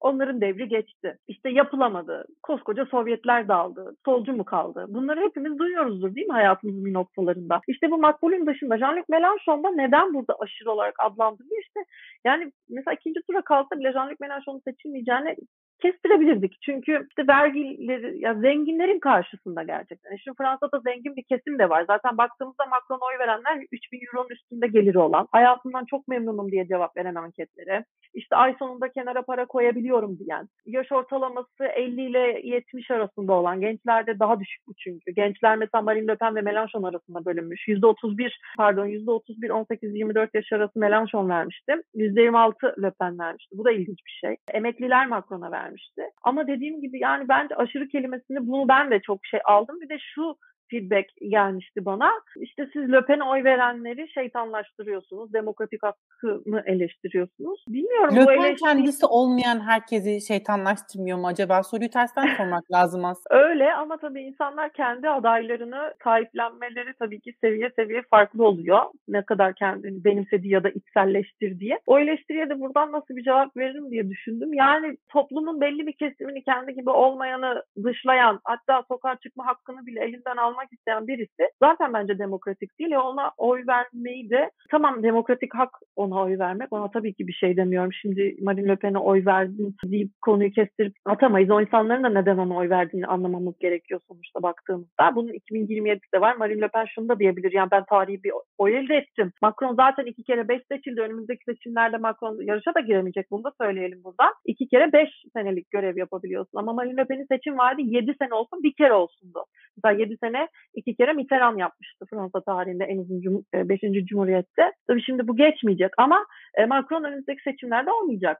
Onların devri geçti. İşte yapılamadı. Koskoca Sovyetler dağıldı. Solcu mu kaldı? Bunları hepimiz duyuyoruzdur değil mi hayatımızın bir noktalarında? İşte bu makbulün dışında Jean-Luc Mélenchon'da neden burada aşırı olarak adlandırılıyor? İşte yani mesela ikinci tura kalsa bile Jean-Luc Mélenchon'un seçilmeyeceğini kestirebilirdik. Çünkü işte vergileri, ya zenginlerin karşısında gerçekten. Şimdi Fransa'da zengin bir kesim de var. Zaten baktığımızda Macron'a oy verenler 3000 euronun üstünde geliri olan, hayatımdan çok memnunum diye cevap veren anketlere, işte ay sonunda kenara para koyabiliyorum diyen, yaş ortalaması 50 ile 70 arasında olan, gençlerde daha düşük bu çünkü. Gençler mesela Marine Le Pen ve Mélenchon arasında bölünmüş. %31, pardon %31, 18-24 yaş arası Mélenchon vermişti. %26 Le Pen vermişti. Bu da ilginç bir şey. Emekliler Macron'a vermiş vermişti. Ama dediğim gibi yani bence aşırı kelimesini bunu ben de çok şey aldım. Bir de şu feedback gelmişti bana. İşte siz Löpen'e oy verenleri şeytanlaştırıyorsunuz. Demokratik hakkını eleştiriyorsunuz. Bilmiyorum Löpen bu eleştiri... kendisi olmayan herkesi şeytanlaştırmıyor mu acaba? Soruyu tersten sormak lazım aslında. Öyle ama tabii insanlar kendi adaylarını sahiplenmeleri tabii ki seviye seviye farklı oluyor. Ne kadar kendini benimsediği ya da içselleştirdiği. O eleştiriye de buradan nasıl bir cevap veririm diye düşündüm. Yani toplumun belli bir kesimini kendi gibi olmayanı dışlayan hatta sokağa çıkma hakkını bile elinden almak almak isteyen birisi zaten bence demokratik değil. Ona oy vermeyi de tamam demokratik hak ona oy vermek. Ona tabii ki bir şey demiyorum. Şimdi Marine Le Pen'e oy verdin deyip konuyu kestirip atamayız. O insanların da neden ona oy verdiğini anlamamız gerekiyor sonuçta baktığımızda. Bunun 2027'de var. Marine Le Pen şunu da diyebilir. Yani ben tarihi bir oy elde ettim. Macron zaten iki kere beş seçildi. Önümüzdeki seçimlerde Macron yarışa da giremeyecek. Bunu da söyleyelim buradan. İki kere beş senelik görev yapabiliyorsun. Ama Marine Le Pen'in seçim vaadi yedi sene olsun bir kere olsundu. Mesela yedi sene iki kere Mitterrand yapmıştı Fransa tarihinde en uzun cum- 5. E, Cumhuriyet'te. Tabii şimdi bu geçmeyecek ama e, Macron önümüzdeki seçimlerde olmayacak.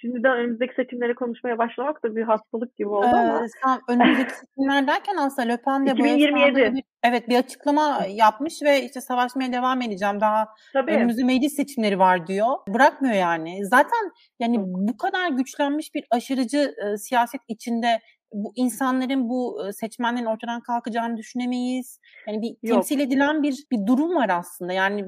Şimdiden önümüzdeki seçimleri konuşmaya başlamak da bir hastalık gibi oldu ee, ama. Sen önümüzdeki seçimler derken aslında Le Pen de 2027. Bir, evet bir açıklama yapmış ve işte savaşmaya devam edeceğim. Daha Tabii. önümüzde meclis seçimleri var diyor. Bırakmıyor yani. Zaten yani bu kadar güçlenmiş bir aşırıcı e, siyaset içinde bu insanların bu seçmenlerin ortadan kalkacağını düşünemeyiz. Yani bir Yok. temsil edilen bir bir durum var aslında. Yani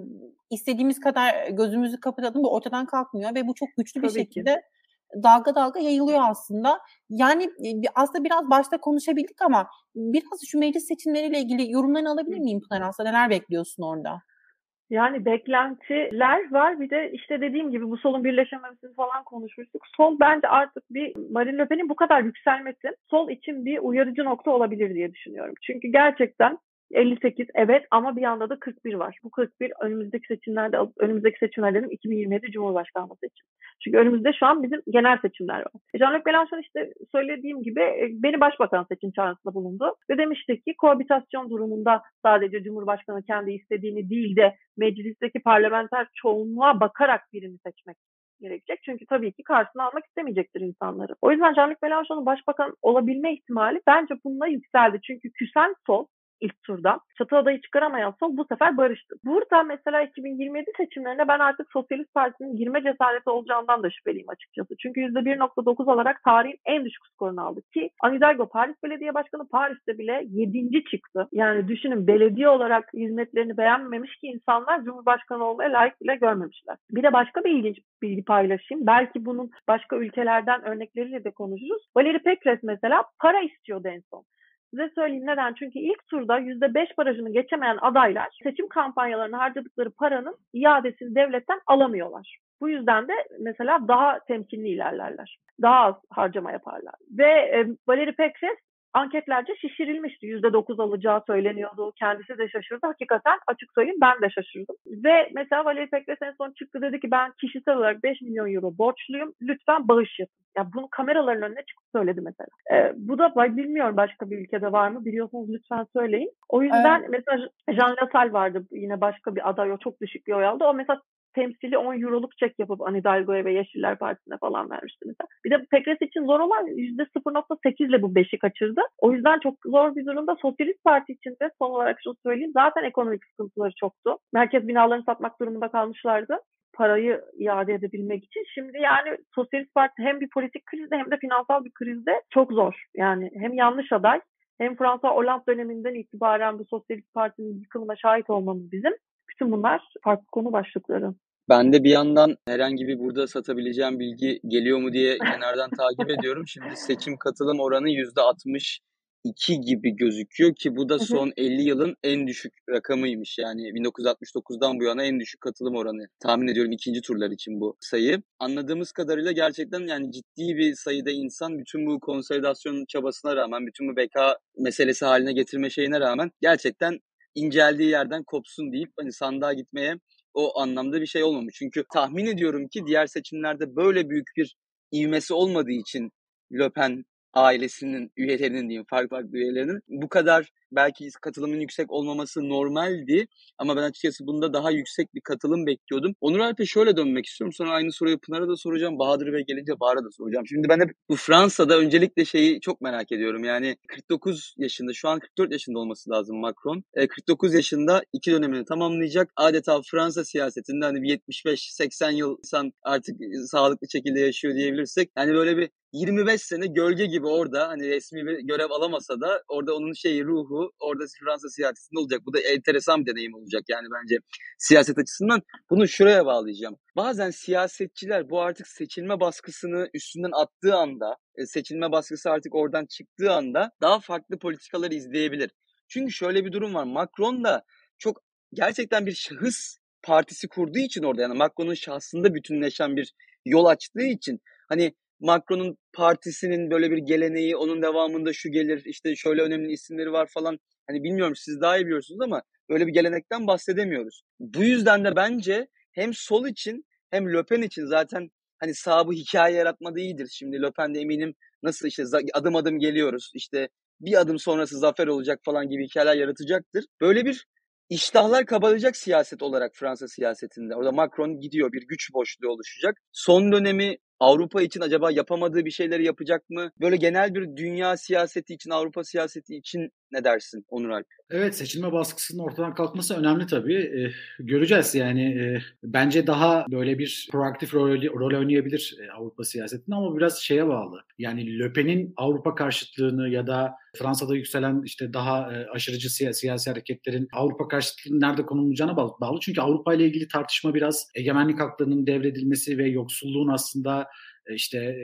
istediğimiz kadar gözümüzü kapatalım bu ortadan kalkmıyor ve bu çok güçlü Tabii bir şekilde ki. dalga dalga yayılıyor aslında. Yani aslında biraz başta konuşabildik ama biraz şu meclis seçimleriyle ilgili yorumlarını alabilir miyim Pınar aslında? Neler bekliyorsun orada? Yani beklentiler var. Bir de işte dediğim gibi bu solun birleşememesini falan konuşmuştuk. Sol bence artık bir Marine Le Pen'in bu kadar yükselmesi sol için bir uyarıcı nokta olabilir diye düşünüyorum. Çünkü gerçekten 58 evet ama bir yanda da 41 var. Bu 41 önümüzdeki seçimlerde önümüzdeki seçimler dedim 2027 Cumhurbaşkanlığı seçim. Çünkü önümüzde şu an bizim genel seçimler var. E, Jean-Luc Mélenchon işte söylediğim gibi e, beni başbakan seçim çağrısında bulundu ve demişti ki koabitasyon durumunda sadece Cumhurbaşkanı kendi istediğini değil de meclisteki parlamenter çoğunluğa bakarak birini seçmek gerekecek. Çünkü tabii ki karşısına almak istemeyecektir insanları. O yüzden Jean-Luc Mélenchon'un başbakan olabilme ihtimali bence bununla yükseldi. Çünkü küsen sol ilk turda. Çatı adayı çıkaramayan sol bu sefer barıştı. Burada mesela 2027 seçimlerinde ben artık Sosyalist Parti'nin girme cesareti olacağından da şüpheliyim açıkçası. Çünkü %1.9 olarak tarihin en düşük skorunu aldı ki Anne Hidalgo Paris Belediye Başkanı Paris'te bile 7. çıktı. Yani düşünün belediye olarak hizmetlerini beğenmemiş ki insanlar Cumhurbaşkanı olmaya layık bile görmemişler. Bir de başka bir ilginç bilgi paylaşayım. Belki bunun başka ülkelerden örnekleriyle de konuşuruz. Valérie Pécresse mesela para istiyordu en son. Size söyleyeyim neden? Çünkü ilk turda %5 barajını geçemeyen adaylar seçim kampanyalarına harcadıkları paranın iadesini devletten alamıyorlar. Bu yüzden de mesela daha temkinli ilerlerler. Daha az harcama yaparlar. Ve e, Valérie Pécresse anketlerce şişirilmişti. Yüzde dokuz alacağı söyleniyordu. Kendisi de şaşırdı. Hakikaten açık söyleyeyim ben de şaşırdım. Ve mesela Valérie Pécresse en son çıktı dedi ki ben kişisel olarak 5 milyon euro borçluyum. Lütfen bağış yapın. Ya bunu kameraların önüne çıkıp söyledi mesela. Ee, bu da bilmiyorum başka bir ülkede var mı? Biliyorsanız lütfen söyleyin. O yüzden evet. mesela Jean Lassalle vardı yine başka bir aday o çok düşük bir oy aldı. O mesela temsili 10 euroluk çek yapıp Anne Hidalgo'ya ve Yeşiller Partisi'ne falan vermişti mesela. Bir de Pekres için zor olan %0.8 ile bu 5'i kaçırdı. O yüzden çok zor bir durumda. Sosyalist Parti için de son olarak şunu söyleyeyim. Zaten ekonomik sıkıntıları çoktu. Merkez binalarını satmak durumunda kalmışlardı parayı iade edebilmek için. Şimdi yani Sosyalist Parti hem bir politik krizde hem de finansal bir krizde çok zor. Yani hem yanlış aday hem Fransa Hollande döneminden itibaren bu Sosyalist Parti'nin yıkılına şahit olmamız bizim Bütün bunlar farklı konu başlıkları. Ben de bir yandan herhangi bir burada satabileceğim bilgi geliyor mu diye kenardan takip ediyorum. Şimdi seçim katılım oranı %60 2 gibi gözüküyor ki bu da son 50 yılın en düşük rakamıymış. Yani 1969'dan bu yana en düşük katılım oranı. Tahmin ediyorum ikinci turlar için bu sayı. Anladığımız kadarıyla gerçekten yani ciddi bir sayıda insan bütün bu konsolidasyon çabasına rağmen, bütün bu beka meselesi haline getirme şeyine rağmen gerçekten inceldiği yerden kopsun deyip hani sandığa gitmeye o anlamda bir şey olmamış. Çünkü tahmin ediyorum ki diğer seçimlerde böyle büyük bir ivmesi olmadığı için Le Pen ailesinin üyelerinin diyeyim farklı farklı üyelerinin bu kadar belki katılımın yüksek olmaması normaldi ama ben açıkçası bunda daha yüksek bir katılım bekliyordum. Onur Alp'e şöyle dönmek istiyorum. Sonra aynı soruyu Pınar'a da soracağım. Bahadır Bey gelince Bahar'a da soracağım. Şimdi ben hep bu Fransa'da öncelikle şeyi çok merak ediyorum. Yani 49 yaşında, şu an 44 yaşında olması lazım Macron. E, 49 yaşında iki dönemini tamamlayacak. Adeta Fransa siyasetinde hani bir 75-80 yıl insan artık sağlıklı şekilde yaşıyor diyebilirsek. Yani böyle bir 25 sene gölge gibi orada hani resmi bir görev alamasa da orada onun şeyi ruhu orada Fransa siyasetinde olacak. Bu da enteresan bir deneyim olacak yani bence siyaset açısından. Bunu şuraya bağlayacağım. Bazen siyasetçiler bu artık seçilme baskısını üstünden attığı anda, e, seçilme baskısı artık oradan çıktığı anda daha farklı politikalar izleyebilir. Çünkü şöyle bir durum var. Macron da çok gerçekten bir şahıs partisi kurduğu için orada yani Macron'un şahsında bütünleşen bir yol açtığı için hani Macron'un partisinin böyle bir geleneği, onun devamında şu gelir, işte şöyle önemli isimleri var falan. Hani bilmiyorum siz daha iyi biliyorsunuz ama böyle bir gelenekten bahsedemiyoruz. Bu yüzden de bence hem sol için hem Le Pen için zaten hani sağ bu hikaye yaratmadığı iyidir. Şimdi Le Pen de eminim nasıl işte adım adım geliyoruz, işte bir adım sonrası zafer olacak falan gibi hikayeler yaratacaktır. Böyle bir iştahlar kabaracak siyaset olarak Fransa siyasetinde. Orada Macron gidiyor, bir güç boşluğu oluşacak. Son dönemi Avrupa için acaba yapamadığı bir şeyleri yapacak mı? Böyle genel bir dünya siyaseti için, Avrupa siyaseti için ne dersin Onur Alp? Evet seçilme baskısının ortadan kalkması önemli tabii. Ee, göreceğiz yani e, bence daha böyle bir proaktif rol, rol oynayabilir e, Avrupa siyasetinde ama biraz şeye bağlı. Yani Le Pen'in Avrupa karşıtlığını ya da Fransa'da yükselen işte daha e, aşırıcı siya, siyasi hareketlerin Avrupa karşıtlığını nerede konumlayacağına bağlı. Çünkü Avrupa ile ilgili tartışma biraz egemenlik haklarının devredilmesi ve yoksulluğun aslında işte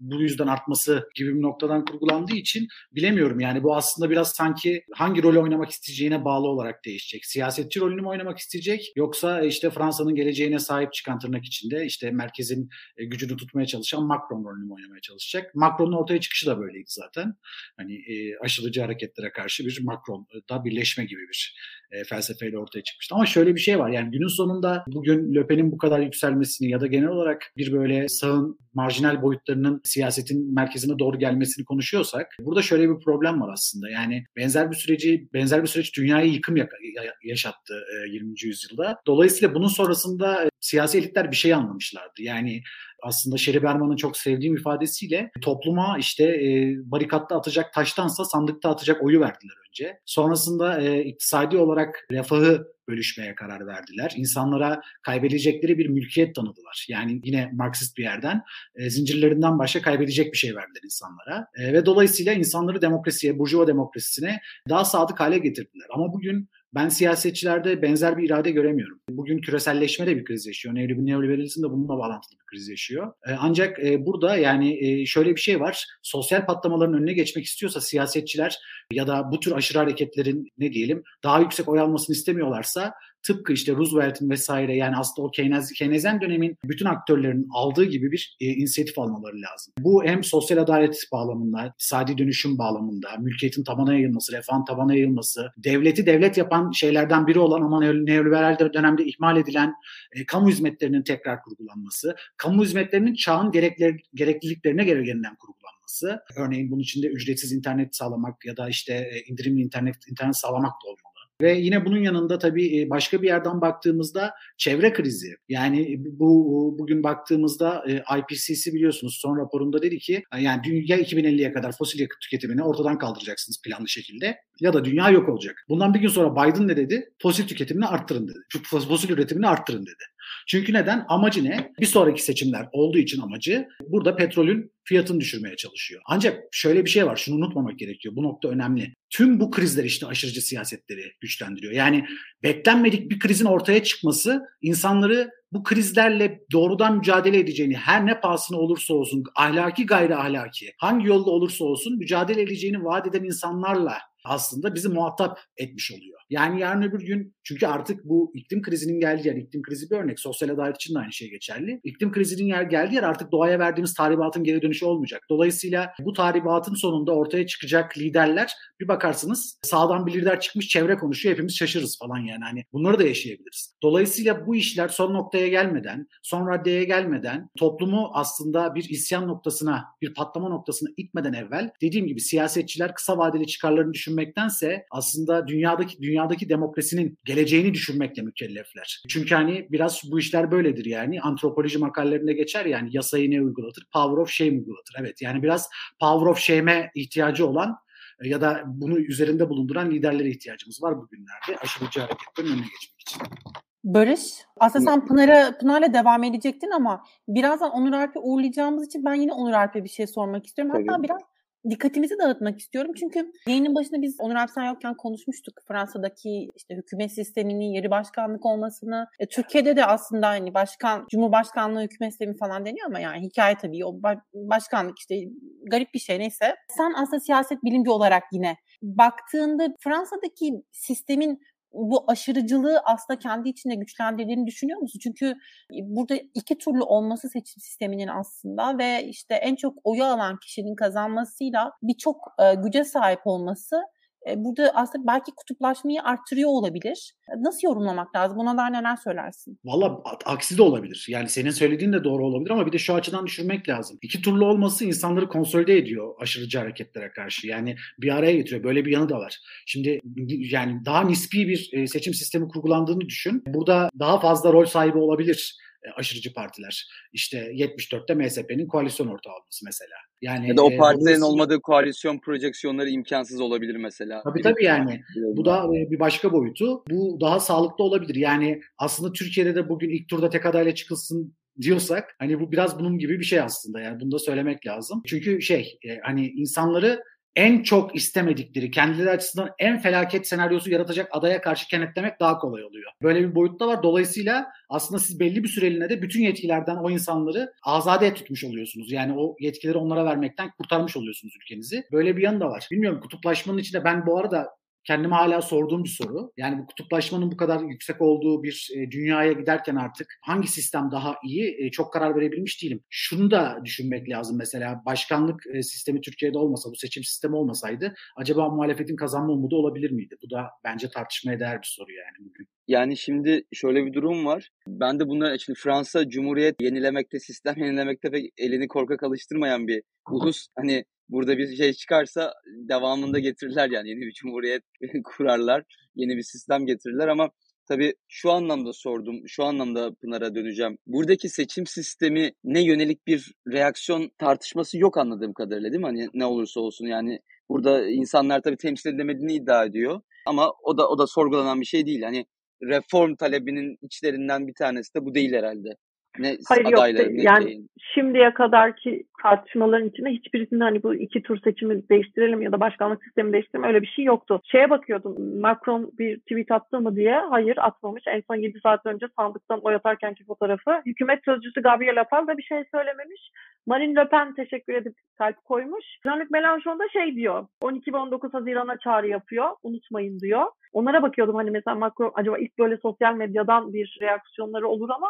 bu yüzden artması gibi bir noktadan kurgulandığı için bilemiyorum. Yani bu aslında biraz sanki hangi rol oynamak isteyeceğine bağlı olarak değişecek. Siyasetçi rolünü mü oynamak isteyecek yoksa işte Fransa'nın geleceğine sahip çıkan tırnak içinde işte merkezin e, gücünü tutmaya çalışan Macron rolünü mü oynamaya çalışacak? Macron'un ortaya çıkışı da böyleydi zaten. Hani e, aşılıcı hareketlere karşı bir Macron'da birleşme gibi bir e, felsefeyle ortaya çıkmıştı. Ama şöyle bir şey var yani günün sonunda bugün Le Pen'in bu kadar yükselmesini ya da genel olarak bir böyle sağın marjinal boyutlarının siyasetin merkezine doğru gelmesini konuşuyorsak burada şöyle bir problem var aslında. Yani benzer bir süreci benzer bir süreç dünyayı yıkım yaşattı 20. yüzyılda. Dolayısıyla bunun sonrasında siyasi elitler bir şey anlamışlardı. Yani aslında Şeri Berman'ın çok sevdiğim ifadesiyle topluma işte e, barikatta atacak taştansa sandıkta atacak oyu verdiler önce. Sonrasında e, iktisadi olarak refahı bölüşmeye karar verdiler. İnsanlara kaybedecekleri bir mülkiyet tanıdılar. Yani yine Marksist bir yerden e, zincirlerinden başka kaybedecek bir şey verdiler insanlara. E, ve dolayısıyla insanları demokrasiye, burjuva demokrasisine daha sadık hale getirdiler. Ama bugün ben siyasetçilerde benzer bir irade göremiyorum. Bugün küreselleşme de bir kriz yaşıyor. Neoliberalizm de bununla bağlantılı bir kriz yaşıyor. E, ancak e, burada yani e, şöyle bir şey var. Sosyal patlamaların önüne geçmek istiyorsa siyasetçiler ya da bu tür aşırı hareketlerin ne diyelim daha yüksek oy almasını istemiyorlarsa tıpkı işte Roosevelt'in vesaire yani aslında o Keynes, Keynesyen dönemin bütün aktörlerin aldığı gibi bir e, inisiyatif almaları lazım. Bu hem sosyal adalet bağlamında, iktisadi dönüşüm bağlamında, mülkiyetin tabana yayılması, refahın tabana yayılması, devleti devlet yapan şeylerden biri olan ama neoliberal dönemde ihmal edilen e, kamu hizmetlerinin tekrar kurgulanması, kamu hizmetlerinin çağın gerekler, gerekliliklerine göre yeniden kurgulanması. Örneğin bunun içinde ücretsiz internet sağlamak ya da işte e, indirimli internet internet sağlamak da olmalı. Ve yine bunun yanında tabii e, başka bir yerden baktığımızda çevre krizi. Yani bu bugün baktığımızda e, IPCC biliyorsunuz son raporunda dedi ki yani dünya 2050'ye kadar fosil yakıt tüketimini ortadan kaldıracaksınız planlı şekilde ya da dünya yok olacak. Bundan bir gün sonra Biden ne dedi? Fosil tüketimini arttırın dedi. Fosil üretimini arttırın dedi. Çünkü neden? Amacı ne? Bir sonraki seçimler olduğu için amacı burada petrolün fiyatını düşürmeye çalışıyor. Ancak şöyle bir şey var. Şunu unutmamak gerekiyor. Bu nokta önemli. Tüm bu krizler işte aşırıcı siyasetleri güçlendiriyor. Yani beklenmedik bir krizin ortaya çıkması insanları bu krizlerle doğrudan mücadele edeceğini her ne pahasına olursa olsun ahlaki gayri ahlaki hangi yolda olursa olsun mücadele edeceğini vaat eden insanlarla aslında bizi muhatap etmiş oluyor. Yani yarın öbür gün çünkü artık bu iklim krizinin geldiği yer, iklim krizi bir örnek. Sosyal adalet için de aynı şey geçerli. İklim krizinin yer geldiği yer artık doğaya verdiğimiz tahribatın geri dönüşü olmayacak. Dolayısıyla bu tahribatın sonunda ortaya çıkacak liderler bir bakarsınız sağdan bir lider çıkmış çevre konuşuyor hepimiz şaşırırız falan yani. Hani bunları da yaşayabiliriz. Dolayısıyla bu işler son noktaya gelmeden, son raddeye gelmeden toplumu aslında bir isyan noktasına, bir patlama noktasına itmeden evvel dediğim gibi siyasetçiler kısa vadeli çıkarlarını düşünmektense aslında dünyadaki dünyadaki demokrasinin geleceğini düşünmekle mükellefler. Çünkü hani biraz bu işler böyledir yani. Antropoloji makalelerinde geçer yani yasayı ne uygulatır? Power of shame uygulatır. Evet yani biraz power of shame'e ihtiyacı olan e, ya da bunu üzerinde bulunduran liderlere ihtiyacımız var bugünlerde aşırıcı hareketlerin önüne geçmek için. Barış, aslında sen Pınar'a Pınar'la devam edecektin ama birazdan Onur Alp'e uğurlayacağımız için ben yine Onur Alp'e bir şey sormak istiyorum. Hatta Tabii. biraz dikkatimizi dağıtmak istiyorum. Çünkü yayının başında biz Onur Alpsen yokken konuşmuştuk. Fransa'daki işte hükümet sisteminin yeri başkanlık olmasını. E, Türkiye'de de aslında hani başkan, cumhurbaşkanlığı hükümet sistemi falan deniyor ama yani hikaye tabii o başkanlık işte garip bir şey neyse. Sen aslında siyaset bilimci olarak yine baktığında Fransa'daki sistemin bu aşırıcılığı aslında kendi içinde güçlendirdiğini düşünüyor musun? Çünkü e, burada iki türlü olması seçim sisteminin aslında ve işte en çok oyu alan kişinin kazanmasıyla birçok e, güce sahip olması burada aslında belki kutuplaşmayı arttırıyor olabilir. Nasıl yorumlamak lazım? Buna dair neler söylersin? Valla aksi de olabilir. Yani senin söylediğin de doğru olabilir ama bir de şu açıdan düşünmek lazım. İki turlu olması insanları konsolide ediyor aşırıcı hareketlere karşı. Yani bir araya getiriyor. Böyle bir yanı da var. Şimdi yani daha nispi bir seçim sistemi kurgulandığını düşün. Burada daha fazla rol sahibi olabilir aşırıcı partiler. İşte 74'te MSP'nin koalisyon ortağı olması mesela. Yani ya da o e, partilerin e, olmadığı koalisyon projeksiyonları imkansız olabilir mesela. Tabii tabii yani. Bu da e, bir başka boyutu. Bu daha sağlıklı olabilir. Yani aslında Türkiye'de de bugün ilk turda tek adayla çıkılsın diyorsak hani bu biraz bunun gibi bir şey aslında yani bunu da söylemek lazım. Çünkü şey hani insanları en çok istemedikleri, kendileri açısından en felaket senaryosu yaratacak adaya karşı kenetlemek daha kolay oluyor. Böyle bir boyut da var. Dolayısıyla aslında siz belli bir süreliğine de bütün yetkilerden o insanları azade tutmuş oluyorsunuz. Yani o yetkileri onlara vermekten kurtarmış oluyorsunuz ülkenizi. Böyle bir yanı da var. Bilmiyorum kutuplaşmanın içinde ben bu arada kendime hala sorduğum bir soru. Yani bu kutuplaşmanın bu kadar yüksek olduğu bir e, dünyaya giderken artık hangi sistem daha iyi e, çok karar verebilmiş değilim. Şunu da düşünmek lazım mesela başkanlık e, sistemi Türkiye'de olmasa bu seçim sistemi olmasaydı acaba muhalefetin kazanma umudu olabilir miydi? Bu da bence tartışmaya değer bir soru yani bugün. Yani şimdi şöyle bir durum var. Ben de bunların şimdi Fransa Cumhuriyet yenilemekte, sistem yenilemekte pek elini korkak alıştırmayan bir ulus. Hani burada bir şey çıkarsa devamında getirirler yani yeni bir cumhuriyet kurarlar, yeni bir sistem getirirler ama tabii şu anlamda sordum, şu anlamda Pınar'a döneceğim. Buradaki seçim sistemi ne yönelik bir reaksiyon tartışması yok anladığım kadarıyla değil mi? Hani ne olursa olsun yani burada insanlar tabii temsil edilemediğini iddia ediyor ama o da o da sorgulanan bir şey değil. Hani reform talebinin içlerinden bir tanesi de bu değil herhalde. Ne Hayır yok ne yani şeyin. şimdiye kadarki tartışmaların içinde hiçbirisinde hani bu iki tur seçimi değiştirelim ya da başkanlık sistemi değiştirelim öyle bir şey yoktu. Şeye bakıyordum Macron bir tweet attı mı diye. Hayır atmamış. En son 7 saat önce sandıktan oy atarkenki fotoğrafı. Hükümet sözcüsü Gabriel Attal da bir şey söylememiş. Marine Le Pen teşekkür edip kalp koymuş. Jean-Luc Mélenchon da şey diyor. 12 ve 19 Haziran'a çağrı yapıyor. Unutmayın diyor. Onlara bakıyordum hani mesela Macron acaba ilk böyle sosyal medyadan bir reaksiyonları olur ama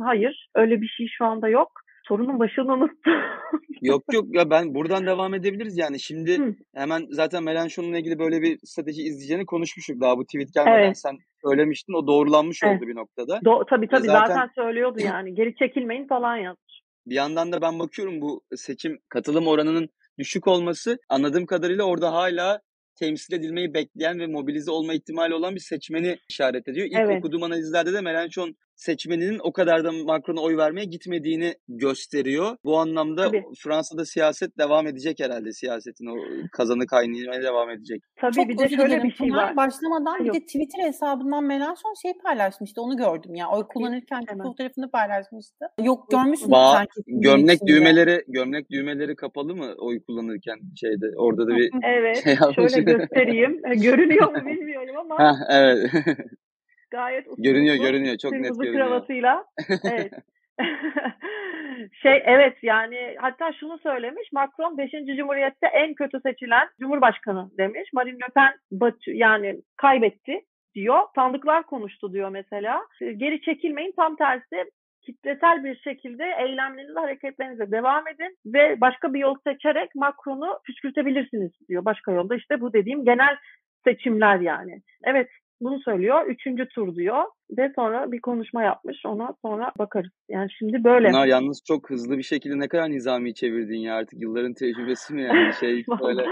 hayır öyle bir şey şu anda yok. Sorunun başını unuttum. Yok yok ya ben buradan devam edebiliriz yani. Şimdi Hı. hemen zaten Melanchon'la ilgili böyle bir strateji izleyeceğini konuşmuştuk daha bu tweet gelmeden Evet. sen söylemiştin o doğrulanmış Evet. oldu bir noktada. Do- tabii tabii zaten- zaten... söylüyordu yani geri çekilmeyin falan yazmış. Bir yandan da ben bakıyorum bu seçim katılım oranının düşük olması anladığım kadarıyla orada hala temsil edilmeyi bekleyen ve mobilize olma ihtimali olan bir seçmeni işaret ediyor. İlk Evet. okuduğum analizlerde de Melanchon seçmeninin o kadar da Macron'a oy vermeye gitmediğini gösteriyor. Bu anlamda Tabii. Fransa'da siyaset devam edecek herhalde siyasetin o kazanı kaynamaya devam edecek. Tabii Çok bir de şöyle bir şey var. Başlamadan bir Yok. de Twitter hesabından Melanchon şey paylaşmıştı. Onu gördüm ya. Oy kullanırken hemen. fotoğrafını paylaşmıştı. Yok görmüşsün Ba- sanki. gömlek içinde. düğmeleri gömlek düğmeleri kapalı mı oy kullanırken şeyde orada da bir Evet şey yapmış. şöyle göstereyim. Görünüyor mu bilmiyorum ama Heh, evet. gayet uslu görünüyor uslu, görünüyor çok net görünüyor. kravatıyla. Evet. şey evet yani hatta şunu söylemiş Macron 5. Cumhuriyet'te en kötü seçilen Cumhurbaşkanı demiş. Marine Le Pen batı, yani kaybetti diyor. Sandıklar konuştu diyor mesela. Geri çekilmeyin tam tersi kitlesel bir şekilde eylemlerinize, hareketlerinize devam edin ve başka bir yol seçerek Macron'u püskürtebilirsiniz diyor. Başka yolda işte bu dediğim genel seçimler yani. Evet bunu söylüyor. Üçüncü tur diyor. Ve sonra bir konuşma yapmış. Ona sonra bakarız. Yani şimdi böyle. Bunlar yalnız çok hızlı bir şekilde ne kadar nizami çevirdin ya artık yılların tecrübesi mi yani şey böyle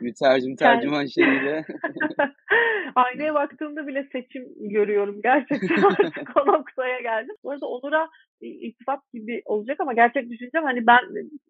mütercim tercüman şeyiyle. Aynaya baktığımda bile seçim görüyorum. Gerçekten artık o noktaya geldim. Bu arada Onur'a iltifat gibi olacak ama gerçek düşüncem hani ben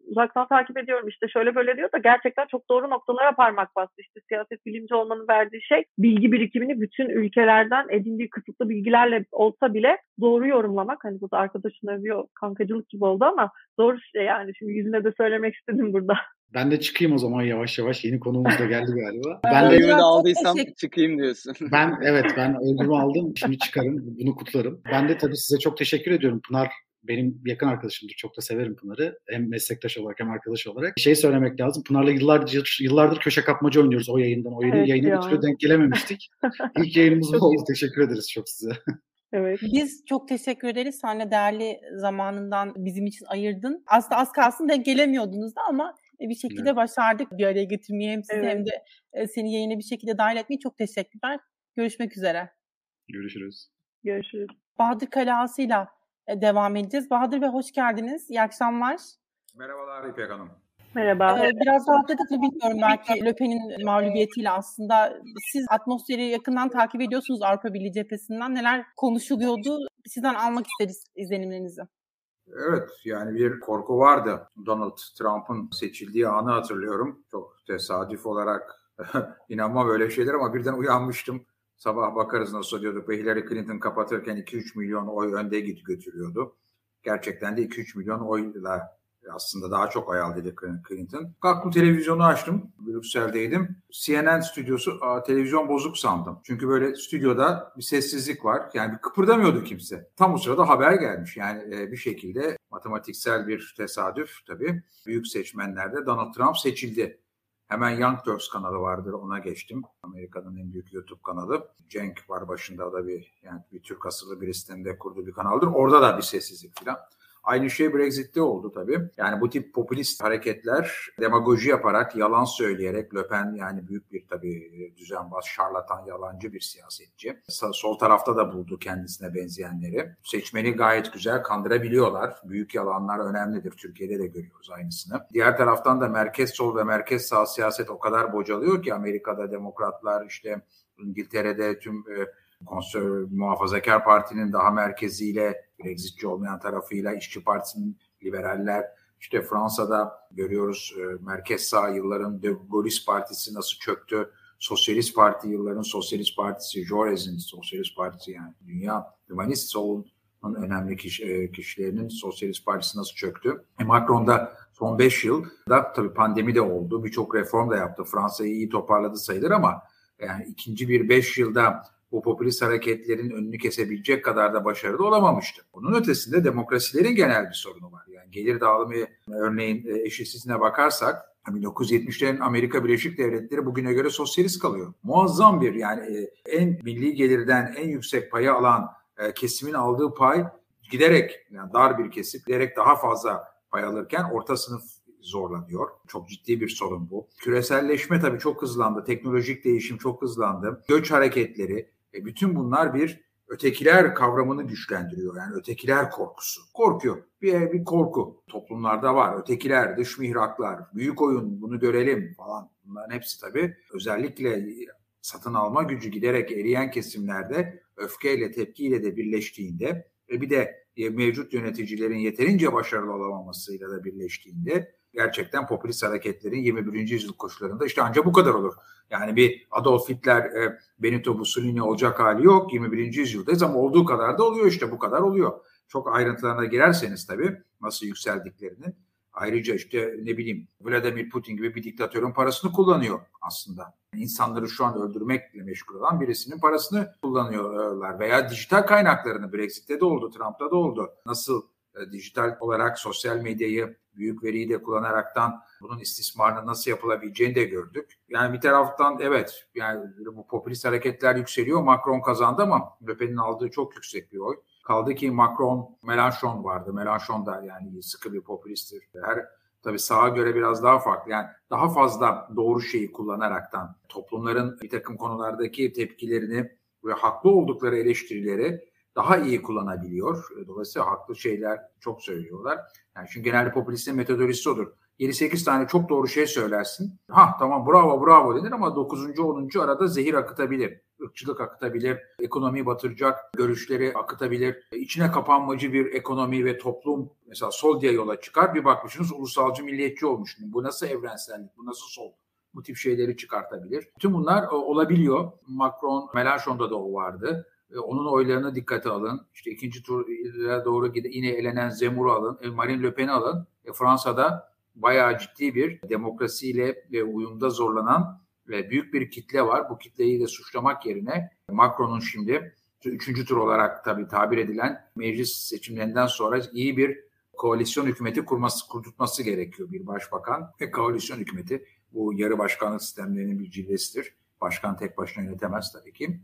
uzaktan takip ediyorum işte şöyle böyle diyor da gerçekten çok doğru noktalara parmak bastı. İşte siyaset bilimci olmanın verdiği şey bilgi birikimini bütün ülkelerden edindiği kısıtlı bilgilerle olsa bile doğru yorumlamak. Hani bu da arkadaşın övüyor kankacılık gibi oldu ama doğru şey yani. Şimdi yüzüne de söylemek istedim burada. Ben de çıkayım o zaman yavaş yavaş. Yeni konuğumuz da geldi galiba. Ben de- çok aldıysam çıkayım diyorsun. ben evet ben ödülümü aldım. Şimdi çıkarım. Bunu kutlarım. Ben de tabii size çok teşekkür ediyorum. Pınar benim yakın arkadaşımdır. Çok da severim Pınar'ı. Hem meslektaş olarak hem arkadaş olarak. Şey söylemek lazım. Pınar'la yıllardır, yıllardır köşe kapmaca oynuyoruz o yayından. O yayını, Evet yayına ya. bir türlü denk gelememiştik. İlk yayınımız bu oldu. Teşekkür ederiz çok size. Evet. Biz çok teşekkür ederiz. Sen de değerli zamanından bizim için ayırdın. Aslında az kalsın denk gelemiyordunuz da ama bir şekilde başardık bir araya getirmeyi hem sizi Evet. hem de e, seni yayına bir şekilde dahil etmeyi. Çok teşekkürler. Görüşmek üzere. Görüşürüz. Görüşürüz. Bahadır Kalası'yla e, devam edeceğiz. Bahadır Bey hoş geldiniz. İyi akşamlar. Merhabalar İpek Hanım. Merhaba. Ee, biraz rahatladık mı bilmiyorum belki Löpen'in mağlubiyetiyle aslında. Siz atmosferi yakından takip ediyorsunuz Avrupa Birliği cephesinden. Neler konuşuluyordu? Sizden almak isteriz izlenimlerinizi. Evet yani bir korku vardı. Donald Trump'ın seçildiği anı hatırlıyorum. Çok tesadüf olarak inanmam böyle şeyler ama birden uyanmıştım. Sabah bakarız nasıl diyorduk ve Hillary Clinton kapatırken 2-3 milyon oy önde git götürüyordu. Gerçekten de 2-3 milyon oyla aslında daha çok aldı Clinton. Kalktım televizyonu açtım. Brüksel'deydim. CNN stüdyosu televizyon bozuk sandım. Çünkü böyle stüdyoda bir sessizlik var. Yani bir kıpırdamıyordu kimse. Tam o sırada haber gelmiş. Yani e, bir şekilde matematiksel bir tesadüf tabii. Büyük seçmenlerde Donald Trump seçildi. Hemen Young Turks kanalı vardır ona geçtim. Amerika'nın en büyük YouTube kanalı. Cenk var başında da bir yani bir Türk asıllı birisinin de kurduğu bir kanaldır. Orada da bir sessizlik falan. Aynı şey Brexit'te oldu tabii. Yani bu tip popülist hareketler demagoji yaparak, yalan söyleyerek Le Pen yani büyük bir tabii düzenbaz, şarlatan, yalancı bir siyasetçi. Sol tarafta da buldu kendisine benzeyenleri. Seçmeni gayet güzel kandırabiliyorlar. Büyük yalanlar önemlidir. Türkiye'de de görüyoruz aynısını. Diğer taraftan da merkez sol ve merkez sağ siyaset o kadar bocalıyor ki Amerika'da demokratlar işte İngiltere'de tüm konser, muhafazakar partinin daha merkeziyle, Brexitçi olmayan tarafıyla, işçi partisinin liberaller, işte Fransa'da görüyoruz e, merkez sağ yılların De Gaullist Partisi nasıl çöktü, Sosyalist Parti yılların Sosyalist Partisi, Jaurès'in Sosyalist Partisi yani dünya hümanist solun önemli kişi, e, kişilerinin Sosyalist Partisi nasıl çöktü. E Macron da son 5 yılda tabii pandemi de oldu. Birçok reform da yaptı. Fransa'yı iyi toparladı sayılır ama yani ikinci bir 5 yılda bu popülist hareketlerin önünü kesebilecek kadar da başarılı olamamıştı. Bunun ötesinde demokrasilerin genel bir sorunu var. Yani gelir dağılımı örneğin e, eşitsizliğine bakarsak 1970'lerin Amerika Birleşik Devletleri bugüne göre sosyalist kalıyor. Muazzam bir yani e, en milli gelirden en yüksek payı alan e, kesimin aldığı pay giderek yani dar bir kesim giderek daha fazla pay alırken orta sınıf zorlanıyor. Çok ciddi bir sorun bu. Küreselleşme tabii çok hızlandı. Teknolojik değişim çok hızlandı. Göç hareketleri, e, bütün bunlar bir ötekiler kavramını güçlendiriyor. Yani ötekiler korkusu. Korkuyor. Bir, bir korku toplumlarda var. Ötekiler, dış mihraklar, büyük oyun bunu görelim falan. Bunların hepsi tabii özellikle satın alma gücü giderek eriyen kesimlerde öfkeyle, tepkiyle de birleştiğinde ve bir de e, mevcut yöneticilerin yeterince başarılı olamamasıyla da birleştiğinde gerçekten popülist hareketlerin 21. yüzyıl koşullarında işte ancak bu kadar olur. Yani bir Adolf Hitler, e, Benito Mussolini olacak hali yok 21. yüzyıldayız ama olduğu kadar da oluyor işte bu kadar oluyor. Çok ayrıntılarına girerseniz tabii nasıl yükseldiklerini Ayrıca işte ne bileyim Vladimir Putin gibi bir diktatörün parasını kullanıyor aslında. İnsanları şu an öldürmekle meşgul olan birisinin parasını kullanıyorlar. Veya dijital kaynaklarını Brexit'te de oldu, Trump'ta da oldu. Nasıl e, dijital olarak sosyal medyayı büyük veriyi de kullanaraktan bunun istismarının nasıl yapılabileceğini de gördük. Yani bir taraftan evet yani bu popülist hareketler yükseliyor. Macron kazandı ama Le Pen'in aldığı çok yüksek bir oy. Kaldı ki Macron, Mélenchon vardı. Mélenchon da yani sıkı bir popülisttir. Her tabii sağa göre biraz daha farklı. Yani daha fazla doğru şeyi kullanaraktan toplumların bir takım konulardaki tepkilerini ve haklı oldukları eleştirileri daha iyi kullanabiliyor. Dolayısıyla haklı şeyler çok söylüyorlar. Yani çünkü genelde popülistin metodolojisi odur. 7-8 tane çok doğru şey söylersin. Ha tamam bravo bravo denir ama 9. 10. arada zehir akıtabilir. ırkçılık akıtabilir, ekonomiyi batıracak görüşleri akıtabilir. İçine kapanmacı bir ekonomi ve toplum mesela sol diye yola çıkar. Bir bakmışsınız ulusalcı milliyetçi olmuş. Bu nasıl evrensellik, bu nasıl sol? Bu tip şeyleri çıkartabilir. Tüm bunlar e, olabiliyor. Macron, Mélenchon'da da o vardı. E, onun oylarını dikkate alın. İşte ikinci tura doğru yine elenen Zemur'u alın. E, Marine Le Pen'i alın. Fransa'da bayağı ciddi bir demokrasiyle ve uyumda zorlanan ve büyük bir kitle var. Bu kitleyi de suçlamak yerine Macron'un şimdi üçüncü tur olarak tabii tabir edilen meclis seçimlerinden sonra iyi bir koalisyon hükümeti kurması, kurdurtması gerekiyor bir başbakan ve koalisyon hükümeti bu yarı başkanlık sistemlerinin bir cilvesidir. Başkan tek başına yönetemez tabii ki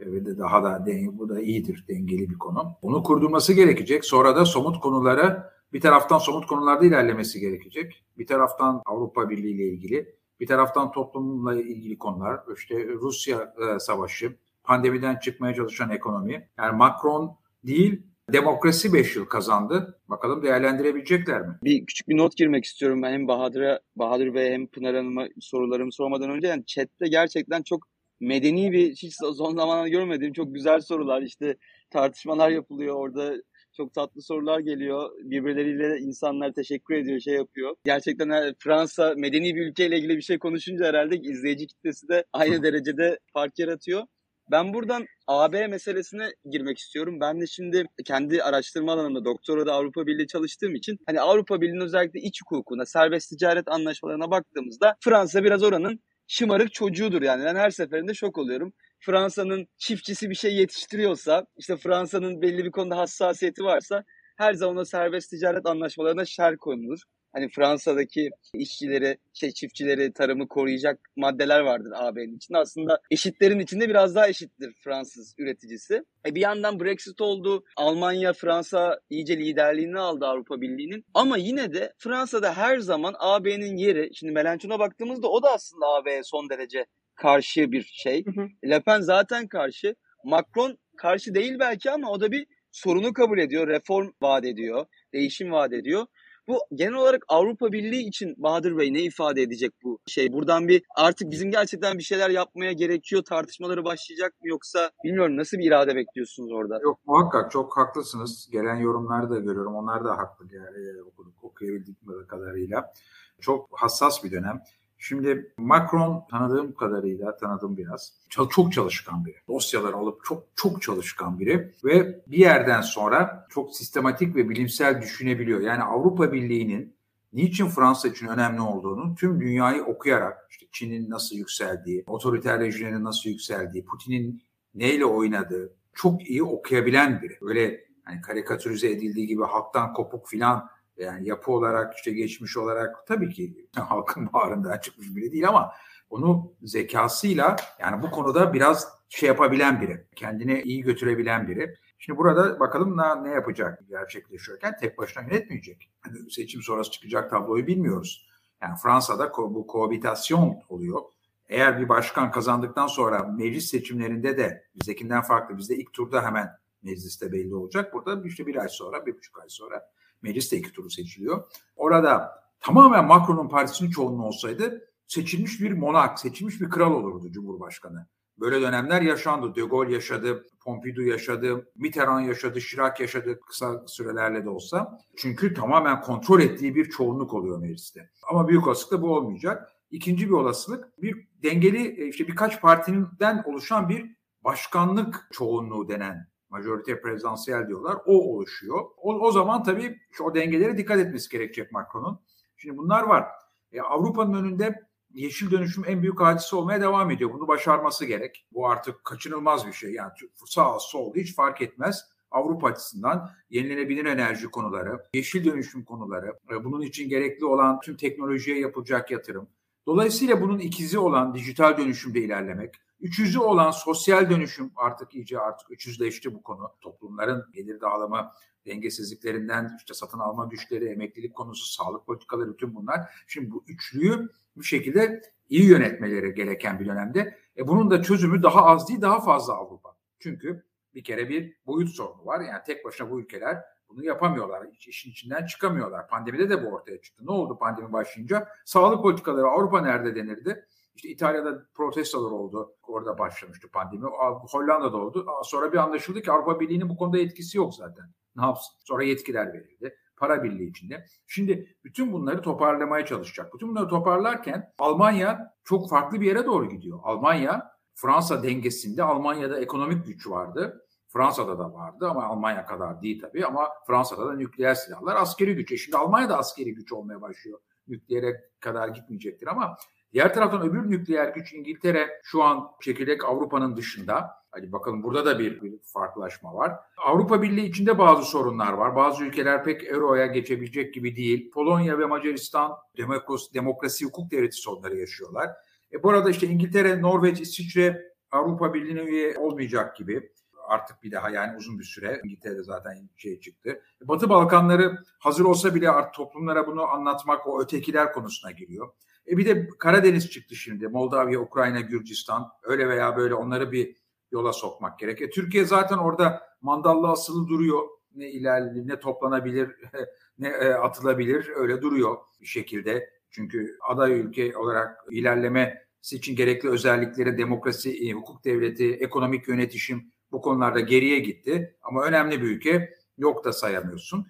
ve de daha da bu da iyidir dengeli bir konu. Onu kurdurması gerekecek. Sonra da somut konulara bir taraftan somut konularda ilerlemesi gerekecek. Bir taraftan Avrupa Birliği ile ilgili, bir taraftan toplumla ilgili konular, işte Rusya e, savaşı, pandemiden çıkmaya çalışan ekonomi. Yani Macron değil, demokrasi 5 yıl kazandı. Bakalım değerlendirebilecekler mi? Bir küçük bir not girmek istiyorum ben hem Bahadır'a, Bahadır ve hem Pınar Hanım'a sorularımı sormadan önce. Yani chatte gerçekten çok medeni bir hiç son zamanlarda görmediğim çok güzel sorular işte tartışmalar yapılıyor orada çok tatlı sorular geliyor. Birbirleriyle insanlar teşekkür ediyor, şey yapıyor. Gerçekten Fransa medeni bir ülkeyle ilgili bir şey konuşunca herhalde izleyici kitlesi de aynı derecede fark yaratıyor. Ben buradan AB meselesine girmek istiyorum. Ben de şimdi kendi araştırma alanımda doktora da Avrupa Birliği çalıştığım için hani Avrupa Birliği'nin özellikle iç hukukuna, serbest ticaret anlaşmalarına baktığımızda Fransa biraz oranın şımarık çocuğudur yani. Ben her seferinde şok oluyorum. Fransa'nın çiftçisi bir şey yetiştiriyorsa, işte Fransa'nın belli bir konuda hassasiyeti varsa her zaman o serbest ticaret anlaşmalarına şer konulur. Hani Fransa'daki işçileri, şey çiftçileri, tarımı koruyacak maddeler vardır AB'nin içinde. Aslında eşitlerin içinde biraz daha eşittir Fransız üreticisi. E bir yandan Brexit oldu. Almanya, Fransa iyice liderliğini aldı Avrupa Birliği'nin. Ama yine de Fransa'da her zaman AB'nin yeri, şimdi Melanchon'a baktığımızda o da aslında AB'ye son derece karşı bir şey. Hı hı. Le Pen zaten karşı. Macron karşı değil belki ama o da bir sorunu kabul ediyor. Reform vaat ediyor. Değişim vaat ediyor. Bu genel olarak Avrupa Birliği için Bahadır Bey ne ifade edecek bu şey? Buradan bir artık bizim gerçekten bir şeyler yapmaya gerekiyor tartışmaları başlayacak mı yoksa bilmiyorum nasıl bir irade bekliyorsunuz orada? Yok muhakkak çok haklısınız. Gelen yorumları da görüyorum. Onlar da haklı yani, okuduk okuyabildik kadarıyla. Çok hassas bir dönem. Şimdi Macron tanıdığım kadarıyla tanıdığım biraz. Çok çalışkan biri. Dosyaları alıp çok çok çalışkan biri ve bir yerden sonra çok sistematik ve bilimsel düşünebiliyor. Yani Avrupa Birliği'nin niçin Fransa için önemli olduğunu tüm dünyayı okuyarak işte Çin'in nasıl yükseldiği, otoriter rejimlerin nasıl yükseldiği, Putin'in neyle oynadığı çok iyi okuyabilen biri. Öyle hani karikatürize edildiği gibi halktan kopuk filan yani yapı olarak işte geçmiş olarak tabii ki halkın bağrından çıkmış biri değil ama onu zekasıyla yani bu konuda biraz şey yapabilen biri. Kendini iyi götürebilen biri. Şimdi burada bakalım ne, ne yapacak gerçekleşiyorken tek başına yönetmeyecek. Hani seçim sonrası çıkacak tabloyu bilmiyoruz. Yani Fransa'da ko- bu koabitasyon oluyor. Eğer bir başkan kazandıktan sonra meclis seçimlerinde de bizdekinden farklı. Bizde ilk turda hemen mecliste belli olacak. Burada işte bir ay sonra, bir buçuk ay sonra Meclis de iki turu seçiliyor. Orada tamamen Macron'un partisinin çoğunluğu olsaydı seçilmiş bir monark, seçilmiş bir kral olurdu Cumhurbaşkanı. Böyle dönemler yaşandı. De Gaulle yaşadı, Pompidou yaşadı, Mitterrand yaşadı, Chirac yaşadı kısa sürelerle de olsa. Çünkü tamamen kontrol ettiği bir çoğunluk oluyor mecliste. Ama büyük olasılıkla bu olmayacak. İkinci bir olasılık bir dengeli işte birkaç partiden oluşan bir başkanlık çoğunluğu denen majorite prezidansiyel diyorlar. O oluşuyor. O, o zaman tabii o dengelere dikkat etmesi gerekecek Macron'un. Şimdi bunlar var. E, Avrupa'nın önünde yeşil dönüşüm en büyük hadise olmaya devam ediyor. Bunu başarması gerek. Bu artık kaçınılmaz bir şey. Yani sağ sol hiç fark etmez. Avrupa açısından yenilenebilir enerji konuları, yeşil dönüşüm konuları, e, bunun için gerekli olan tüm teknolojiye yapılacak yatırım. Dolayısıyla bunun ikizi olan dijital dönüşümde ilerlemek, Üçüncü olan sosyal dönüşüm artık iyice artık üçüzleşti bu konu. Toplumların gelir dağılımı dengesizliklerinden işte satın alma güçleri, emeklilik konusu, sağlık politikaları bütün bunlar. Şimdi bu üçlüyü bir şekilde iyi yönetmeleri gereken bir dönemde. E bunun da çözümü daha az değil daha fazla Avrupa. Çünkü bir kere bir boyut sorunu var. Yani tek başına bu ülkeler bunu yapamıyorlar. İşin içinden çıkamıyorlar. Pandemide de bu ortaya çıktı. Ne oldu pandemi başlayınca? Sağlık politikaları Avrupa nerede denirdi? İşte İtalya'da protestolar oldu. Orada başlamıştı pandemi. Hollanda'da oldu. Sonra bir anlaşıldı ki Avrupa Birliği'nin bu konuda etkisi yok zaten. Ne yapsın? Sonra yetkiler verildi. Para birliği içinde. Şimdi bütün bunları toparlamaya çalışacak. Bütün bunları toparlarken Almanya çok farklı bir yere doğru gidiyor. Almanya Fransa dengesinde Almanya'da ekonomik güç vardı. Fransa'da da vardı ama Almanya kadar değil tabii ama Fransa'da da nükleer silahlar askeri güç. E şimdi Almanya'da askeri güç olmaya başlıyor. Nükleere kadar gitmeyecektir ama Diğer taraftan öbür nükleer güç İngiltere şu an çekirdek Avrupa'nın dışında. Hadi bakalım burada da bir, bir farklılaşma var. Avrupa Birliği içinde bazı sorunlar var. Bazı ülkeler pek Euro'ya geçebilecek gibi değil. Polonya ve Macaristan demokrasi, demokrasi hukuk devleti sorunları yaşıyorlar. E bu arada işte İngiltere, Norveç, İsviçre Avrupa Birliği'ne üye olmayacak gibi artık bir daha yani uzun bir süre İngiltere'de zaten şey çıktı. Batı Balkanları hazır olsa bile artık toplumlara bunu anlatmak o ötekiler konusuna giriyor. E bir de Karadeniz çıktı şimdi. Moldavya, Ukrayna, Gürcistan öyle veya böyle onları bir yola sokmak gerek. E, Türkiye zaten orada mandallı asılı duruyor. Ne ilerli, ne toplanabilir, ne e, atılabilir öyle duruyor bir şekilde. Çünkü aday ülke olarak ilerleme için gerekli özellikleri demokrasi, e, hukuk devleti, ekonomik yönetişim bu konularda geriye gitti. Ama önemli bir ülke yok da sayamıyorsun.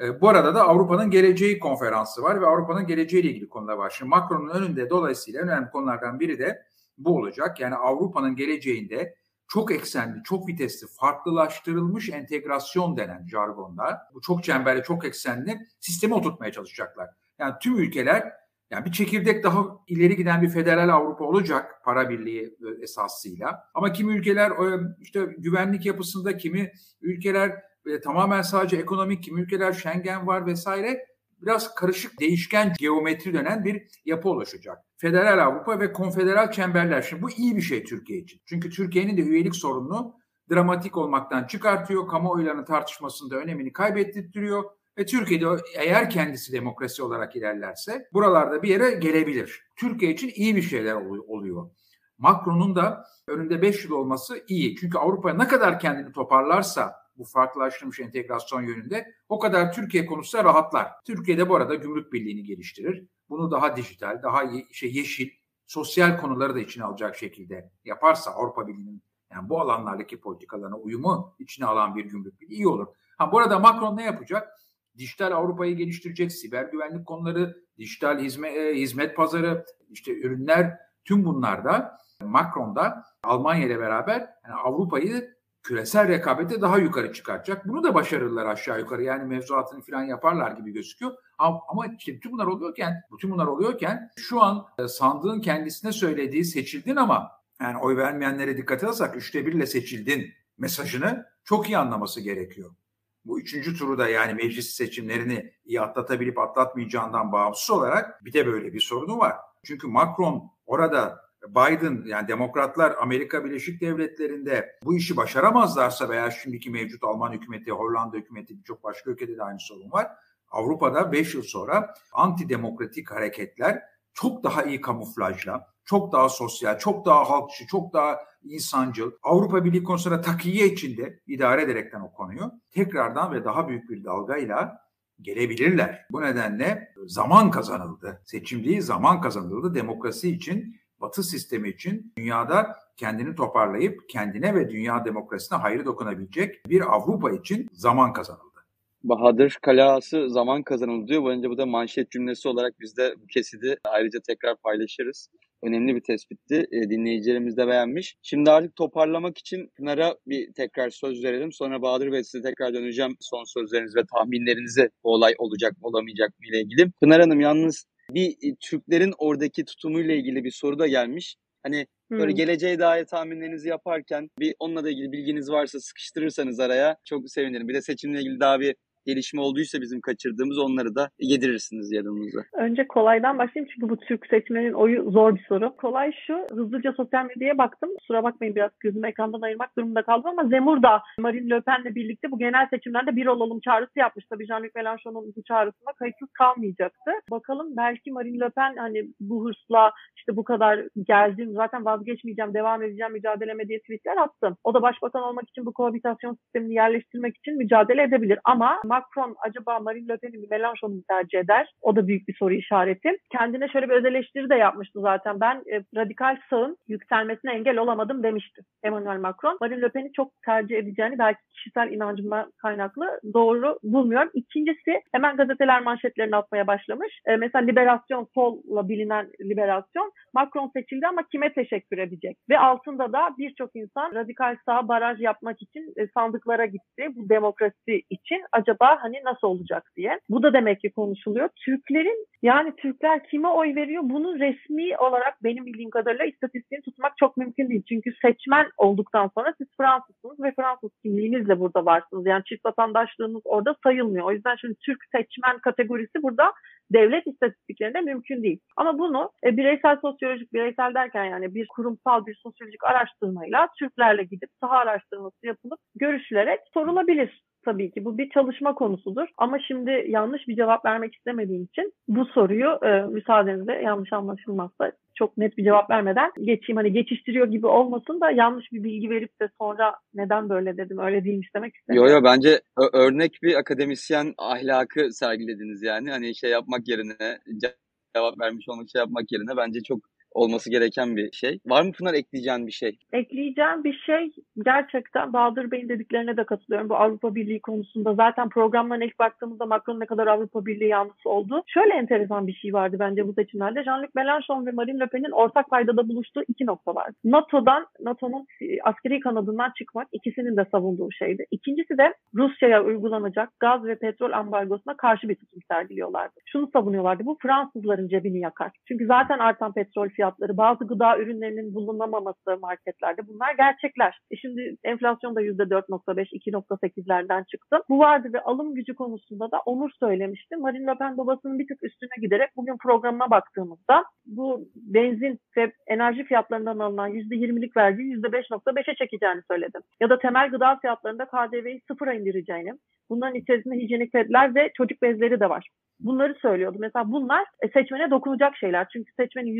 E, bu arada da Avrupa'nın Geleceği konferansı var ve Avrupa'nın geleceğiyle ilgili konular var. Şimdi Macron'un önünde dolayısıyla önemli konulardan biri de bu olacak. Yani Avrupa'nın geleceğinde çok eksenli, çok vitesli, farklılaştırılmış entegrasyon denen jargonda bu çok çemberli, çok eksenli sistemi oturtmaya çalışacaklar. Yani tüm ülkeler yani bir çekirdek daha ileri giden bir federal Avrupa olacak para birliği esasıyla. Ama kimi ülkeler işte güvenlik yapısında, kimi ülkeler e, tamamen sadece ekonomik kim ülkeler Schengen var vesaire biraz karışık değişken geometri dönen bir yapı oluşacak. Federal Avrupa ve konfederal çemberler. Şimdi bu iyi bir şey Türkiye için. Çünkü Türkiye'nin de üyelik sorununu dramatik olmaktan çıkartıyor. Kamuoylarının tartışmasında önemini kaybettirtiyor. Ve Türkiye'de eğer kendisi demokrasi olarak ilerlerse buralarda bir yere gelebilir. Türkiye için iyi bir şeyler oluyor. Macron'un da önünde 5 yıl olması iyi. Çünkü Avrupa ne kadar kendini toparlarsa bu farklılaştırmış entegrasyon yönünde o kadar Türkiye konusunda rahatlar. Türkiye'de bu arada gümrük birliğini geliştirir. Bunu daha dijital, daha ye- şey yeşil, sosyal konuları da içine alacak şekilde yaparsa Avrupa Birliği'nin yani bu alanlardaki politikalarına uyumu içine alan bir gümrük birliği iyi olur. Ha bu arada Macron ne yapacak? Dijital Avrupa'yı geliştirecek, siber güvenlik konuları, dijital hizmet, e, hizmet pazarı, işte ürünler tüm bunlarda Macron'da Almanya ile beraber yani Avrupa'yı küresel rekabete daha yukarı çıkartacak. Bunu da başarırlar aşağı yukarı. Yani mevzuatını falan yaparlar gibi gözüküyor. Ama işte bütün bunlar oluyorken, bütün bunlar oluyorken şu an e, sandığın kendisine söylediği seçildin ama yani oy vermeyenlere dikkat alırsak üçte birle seçildin mesajını çok iyi anlaması gerekiyor. Bu üçüncü turu da yani meclis seçimlerini iyi atlatabilip atlatmayacağından bağımsız olarak bir de böyle bir sorunu var. Çünkü Macron orada Biden yani demokratlar Amerika Birleşik Devletleri'nde bu işi başaramazlarsa veya şimdiki mevcut Alman hükümeti, Hollanda hükümeti birçok başka ülkede de aynı sorun var. Avrupa'da 5 yıl sonra antidemokratik hareketler çok daha iyi kamuflajla, çok daha sosyal, çok daha halkçı, çok daha insancıl, Avrupa Birliği konusunda takiye içinde idare ederekten o konuyu tekrardan ve daha büyük bir dalgayla gelebilirler. Bu nedenle zaman kazanıldı. Seçim değil zaman kazanıldı. Demokrasi için, Batı sistemi için dünyada kendini toparlayıp kendine ve dünya demokrasisine hayır dokunabilecek bir Avrupa için zaman kazanıldı. Bahadır Kalası zaman kazanıldı diyor. Bence bu da manşet cümlesi olarak biz de bu kesidi ayrıca tekrar paylaşırız. Önemli bir tespitti. E, dinleyicilerimiz de beğenmiş. Şimdi artık toparlamak için Pınar'a bir tekrar söz verelim. Sonra Bahadır Bey size tekrar döneceğim son sözleriniz ve tahminlerinizi bu olay olacak mı olamayacak mı ile ilgili. Pınar Hanım yalnız bir e, Türklerin oradaki tutumuyla ilgili bir soru da gelmiş. Hani Böyle hmm. geleceğe dair tahminlerinizi yaparken bir onunla da ilgili bilginiz varsa sıkıştırırsanız araya çok sevinirim. Bir de seçimle ilgili daha bir gelişme olduysa bizim kaçırdığımız onları da yedirirsiniz yanımıza. Önce kolaydan başlayayım çünkü bu Türk seçmenin oyu zor bir soru. Kolay şu, hızlıca sosyal medyaya baktım. Kusura bakmayın biraz gözümü ekrandan ayırmak durumunda kaldım ama Zemur da Marine Le Pen'le birlikte bu genel seçimlerde bir olalım çağrısı yapmış. Tabii Jean-Luc Mélenchon'un bu çağrısında kayıtsız kalmayacaktı. Bakalım belki Marine Le Pen hani bu hırsla işte bu kadar geldim zaten vazgeçmeyeceğim, devam edeceğim mücadeleme diye tweetler attım. O da başbakan olmak için bu kohabitasyon sistemini yerleştirmek için mücadele edebilir. Ama Macron acaba Marine Le Pen'i mi Mélenchon'u mu tercih eder? O da büyük bir soru işareti. Kendine şöyle bir öz eleştiri de yapmıştı zaten. Ben e, radikal sağın yükselmesine engel olamadım demişti Emmanuel Macron. Marine Le Pen'i çok tercih edeceğini belki kişisel inancımdan kaynaklı doğru bulmuyorum. İkincisi hemen gazeteler manşetlerini atmaya başlamış. E, mesela liberasyon, solla bilinen liberasyon Macron seçildi ama kime teşekkür edecek? Ve altında da birçok insan radikal sağ baraj yapmak için e, sandıklara gitti. Bu demokrasi için acaba hani nasıl olacak diye. Bu da demek ki konuşuluyor. Türklerin yani Türkler kime oy veriyor? Bunu resmi olarak benim bildiğim kadarıyla istatistiğini tutmak çok mümkün değil. Çünkü seçmen olduktan sonra siz Fransızsınız ve Fransız kimliğinizle burada varsınız. Yani çift vatandaşlığınız orada sayılmıyor. O yüzden şimdi Türk seçmen kategorisi burada devlet istatistiklerinde mümkün değil. Ama bunu e, bireysel sosyolojik, bireysel derken yani bir kurumsal bir sosyolojik araştırmayla Türklerle gidip saha araştırması yapılıp görüşülerek sorulabilir tabii ki bu bir çalışma konusudur. Ama şimdi yanlış bir cevap vermek istemediğim için bu soruyu e, müsaadenizle yanlış anlaşılmazsa çok net bir cevap vermeden geçeyim. Hani geçiştiriyor gibi olmasın da yanlış bir bilgi verip de sonra neden böyle dedim öyle değilmiş demek istemiyorum. Yo yo bence örnek bir akademisyen ahlakı sergilediniz yani. Hani şey yapmak yerine cevap vermiş olmak şey yapmak yerine bence çok olması gereken bir şey. Var mı Pınar ekleyeceğin bir şey? Ekleyeceğim bir şey gerçekten Bahadır Bey'in dediklerine de katılıyorum. Bu Avrupa Birliği konusunda zaten programdan ilk baktığımızda Macron ne kadar Avrupa Birliği yanlısı oldu. Şöyle enteresan bir şey vardı bence bu seçimlerde. Jean-Luc Mélenchon ve Marine Le Pen'in ortak paydada buluştuğu iki nokta vardı. NATO'dan, NATO'nun askeri kanadından çıkmak ikisinin de savunduğu şeydi. İkincisi de Rusya'ya uygulanacak gaz ve petrol ambargosuna karşı bir tutum sergiliyorlardı. Şunu savunuyorlardı. Bu Fransızların cebini yakar. Çünkü zaten artan petrol fiyatları, bazı gıda ürünlerinin bulunamaması marketlerde bunlar gerçekler. E şimdi enflasyon da %4.5, 2.8'lerden çıktı. Bu vardı ve alım gücü konusunda da Onur söylemişti. Marine Le Pen babasının bir tık üstüne giderek bugün programına baktığımızda bu benzin ve enerji fiyatlarından alınan %20'lik vergiyi %5.5'e çekeceğini söyledi. Ya da temel gıda fiyatlarında KDV'yi sıfıra indireceğini, bunların içerisinde hijyenik pedler ve çocuk bezleri de var bunları söylüyordu. Mesela bunlar e, seçmene dokunacak şeyler. Çünkü seçmenin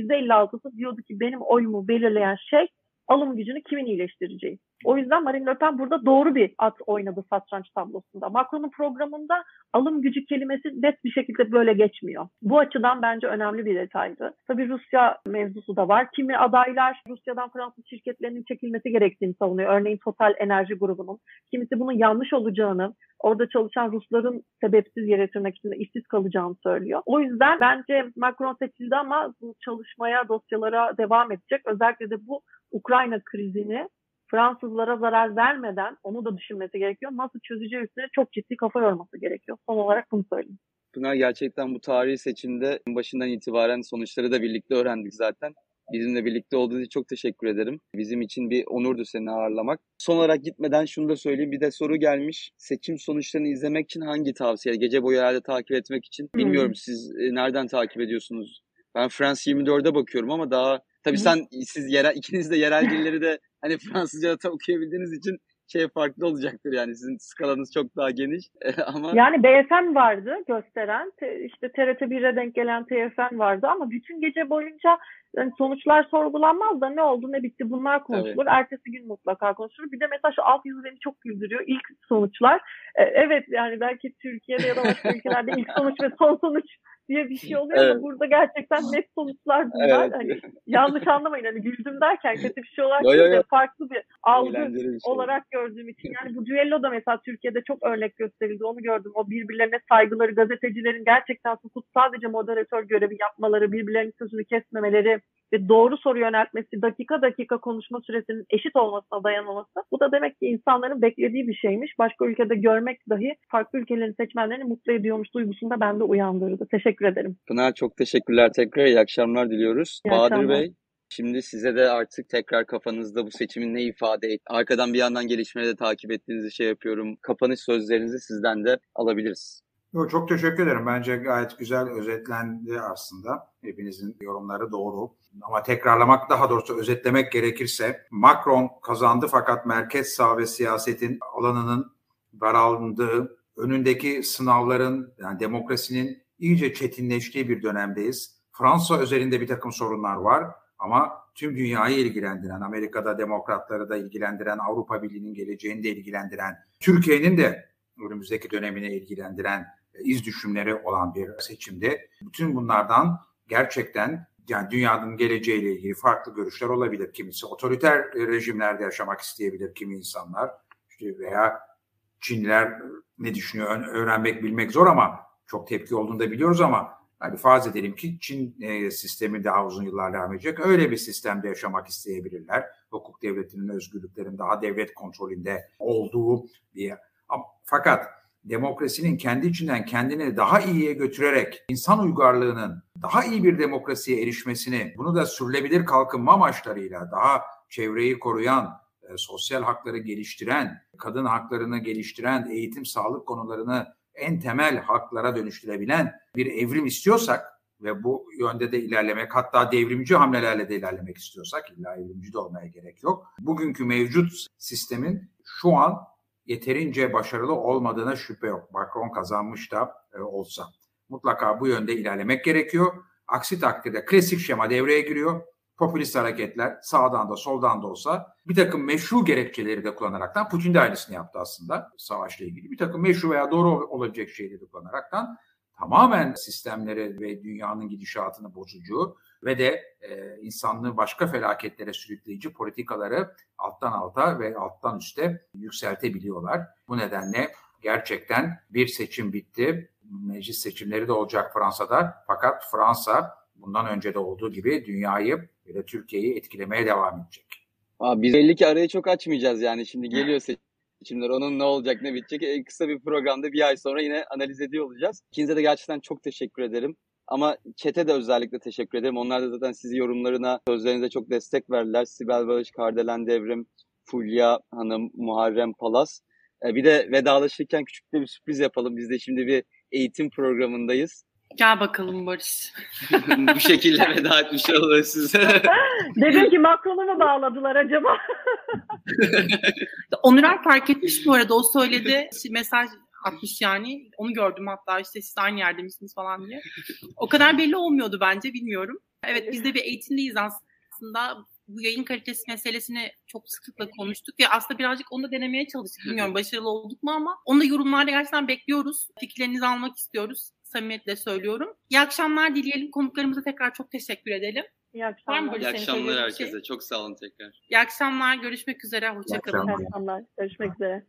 %56'sı diyordu ki benim oyumu belirleyen şey alım gücünü kimin iyileştireceği. O yüzden Marine Le Pen burada doğru bir at oynadı satranç tablosunda. Macron'un programında alım gücü kelimesi net bir şekilde böyle geçmiyor. Bu açıdan bence önemli bir detaydı. Tabii Rusya mevzusu da var. Kimi adaylar Rusya'dan Fransız şirketlerinin çekilmesi gerektiğini savunuyor. Örneğin Total Enerji grubunun. Kimisi bunun yanlış olacağını, orada çalışan Rusların sebepsiz yere tırnak içinde işsiz kalacağını söylüyor. O yüzden bence Macron seçildi ama bu çalışmaya, dosyalara devam edecek. Özellikle de bu Ukrayna krizini Fransızlara zarar vermeden onu da düşünmesi gerekiyor. Nasıl çözeceği üstüne çok ciddi kafa yorması gerekiyor. Son olarak bunu söyleyeyim. Pınar gerçekten bu tarihi seçimde başından itibaren sonuçları da birlikte öğrendik zaten. Bizimle birlikte olduğunuz için çok teşekkür ederim. Bizim için bir onurdu seni ağırlamak. Son olarak gitmeden şunu da söyleyeyim. Bir de soru gelmiş. Seçim sonuçlarını izlemek için hangi tavsiye? Gece boyu herhalde takip etmek için. Bilmiyorum hmm. siz e, nereden takip ediyorsunuz? Ben France 24'e bakıyorum ama daha tabii sen siz yerel ikiniz de yerel dilleri de hani Fransızca da okuyabildiğiniz için şey farklı olacaktır yani sizin skalanız çok daha geniş ama yani BFM vardı gösteren işte TRT 1'e denk gelen TFM vardı ama bütün gece boyunca yani sonuçlar sorgulanmaz da ne oldu ne bitti bunlar konuşulur. Evet. Ertesi gün mutlaka konuşulur. Bir de mesela şu alt yazı beni çok güldürüyor. İlk sonuçlar. E, evet yani belki Türkiye'de ya da başka ülkelerde ilk sonuç ve son sonuç diye bir şey oluyor evet. ama burada gerçekten net sonuçlar bunlar. Evet. Hani yanlış anlamayın hani güldüm derken kötü bir şey olarak değil de farklı bir algı bir şey. olarak gördüğüm için. Yani bu düello da mesela Türkiye'de çok örnek gösterildi. Onu gördüm. O birbirlerine saygıları, gazetecilerin gerçekten susup sadece moderatör görevi yapmaları, birbirlerinin sözünü kesmemeleri ve doğru soru yöneltmesi, dakika dakika konuşma süresinin eşit olmasına dayanılması. Bu da demek ki insanların beklediği bir şeymiş. Başka ülkede görmek dahi farklı ülkelerin seçmenlerini mutlu ediyormuş duygusunu da bende uyandırdı. Teşekkür ederim. Pınar çok teşekkürler tekrar. İyi akşamlar diliyoruz. İyi Bahadır akşamlar. Bey Şimdi size de artık tekrar kafanızda bu seçimin ne ifade et. Arkadan bir yandan gelişmeleri de takip ettiğinizi şey yapıyorum. Kapanış sözlerinizi sizden de alabiliriz. Yok, çok teşekkür ederim. Bence gayet güzel özetlendi aslında. Hepinizin yorumları doğru. Ama tekrarlamak daha doğrusu özetlemek gerekirse Macron kazandı fakat merkez sağ ve siyasetin alanının daraldığı, önündeki sınavların yani demokrasinin iyice çetinleştiği bir dönemdeyiz. Fransa üzerinde bir takım sorunlar var ama tüm dünyayı ilgilendiren, Amerika'da demokratları da ilgilendiren, Avrupa Birliği'nin geleceğini de ilgilendiren, Türkiye'nin de önümüzdeki dönemini ilgilendiren iz düşümleri olan bir seçimde. Bütün bunlardan gerçekten yani dünyanın geleceğiyle ilgili farklı görüşler olabilir. Kimisi otoriter rejimlerde yaşamak isteyebilir kimi insanlar. İşte veya Çinliler ne düşünüyor öğrenmek bilmek zor ama çok tepki olduğunu da biliyoruz ama hani farz edelim ki Çin e, sistemi daha uzun yıllar devam edecek. Öyle bir sistemde yaşamak isteyebilirler. Hukuk devletinin özgürlüklerin daha devlet kontrolünde olduğu bir fakat demokrasinin kendi içinden kendini daha iyiye götürerek insan uygarlığının daha iyi bir demokrasiye erişmesini, bunu da sürülebilir kalkınma amaçlarıyla daha çevreyi koruyan, e, sosyal hakları geliştiren, kadın haklarını geliştiren, eğitim, sağlık konularını en temel haklara dönüştürebilen bir evrim istiyorsak ve bu yönde de ilerlemek hatta devrimci hamlelerle de ilerlemek istiyorsak illa evrimci de olmaya gerek yok. Bugünkü mevcut sistemin şu an yeterince başarılı olmadığına şüphe yok. Macron kazanmış da e, olsa. Mutlaka bu yönde ilerlemek gerekiyor. Aksi takdirde klasik şema devreye giriyor. Popülist hareketler sağdan da soldan da olsa bir takım meşru gerekçeleri de kullanaraktan Putin de aynısını yaptı aslında savaşla ilgili. Bir takım meşru veya doğru olabilecek şeyleri kullanaraktan tamamen sistemleri ve dünyanın gidişatını bozucu ve de e, insanlığı başka felaketlere sürükleyici politikaları alttan alta ve alttan üste yükseltebiliyorlar. Bu nedenle gerçekten bir seçim bitti. Meclis seçimleri de olacak Fransa'da. Fakat Fransa bundan önce de olduğu gibi dünyayı ve de Türkiye'yi etkilemeye devam edecek. Aa, biz belli ki arayı çok açmayacağız yani. Şimdi geliyor seçimler. Onun ne olacak ne bitecek. En kısa bir programda bir ay sonra yine analiz ediyor olacağız. İkinize de gerçekten çok teşekkür ederim. Ama çete de özellikle teşekkür ederim. Onlar da zaten sizi yorumlarına, sözlerinize çok destek verdiler. Sibel Barış, Kardelen Devrim, Fulya Hanım, Muharrem Palas. Ee, bir de vedalaşırken küçük bir sürpriz yapalım. Biz de şimdi bir eğitim programındayız. Gel bakalım Barış. Bu şekilde veda etmiş oluruz size. Dedim ki Macron'u mu bağladılar acaba? Onural fark etmiş bu arada. O söyledi. Mesaj atmış yani. Onu gördüm hatta işte siz aynı yerde misiniz falan diye. O kadar belli olmuyordu bence bilmiyorum. Evet biz de bir eğitimdeyiz aslında. bu yayın kalitesi meselesini çok sıklıkla konuştuk ve aslında birazcık onu da denemeye çalıştık. Bilmiyorum başarılı olduk mu ama onu da yorumlarda gerçekten bekliyoruz. Fikirlerinizi almak istiyoruz. Samimiyetle söylüyorum. İyi akşamlar dileyelim. Konuklarımıza tekrar çok teşekkür edelim. İyi akşamlar. İyi akşamlar bir herkese. şey? Çok sağ olun tekrar. İyi akşamlar. Görüşmek üzere. Hoşçakalın. İyi akşamlar. Görüşmek üzere.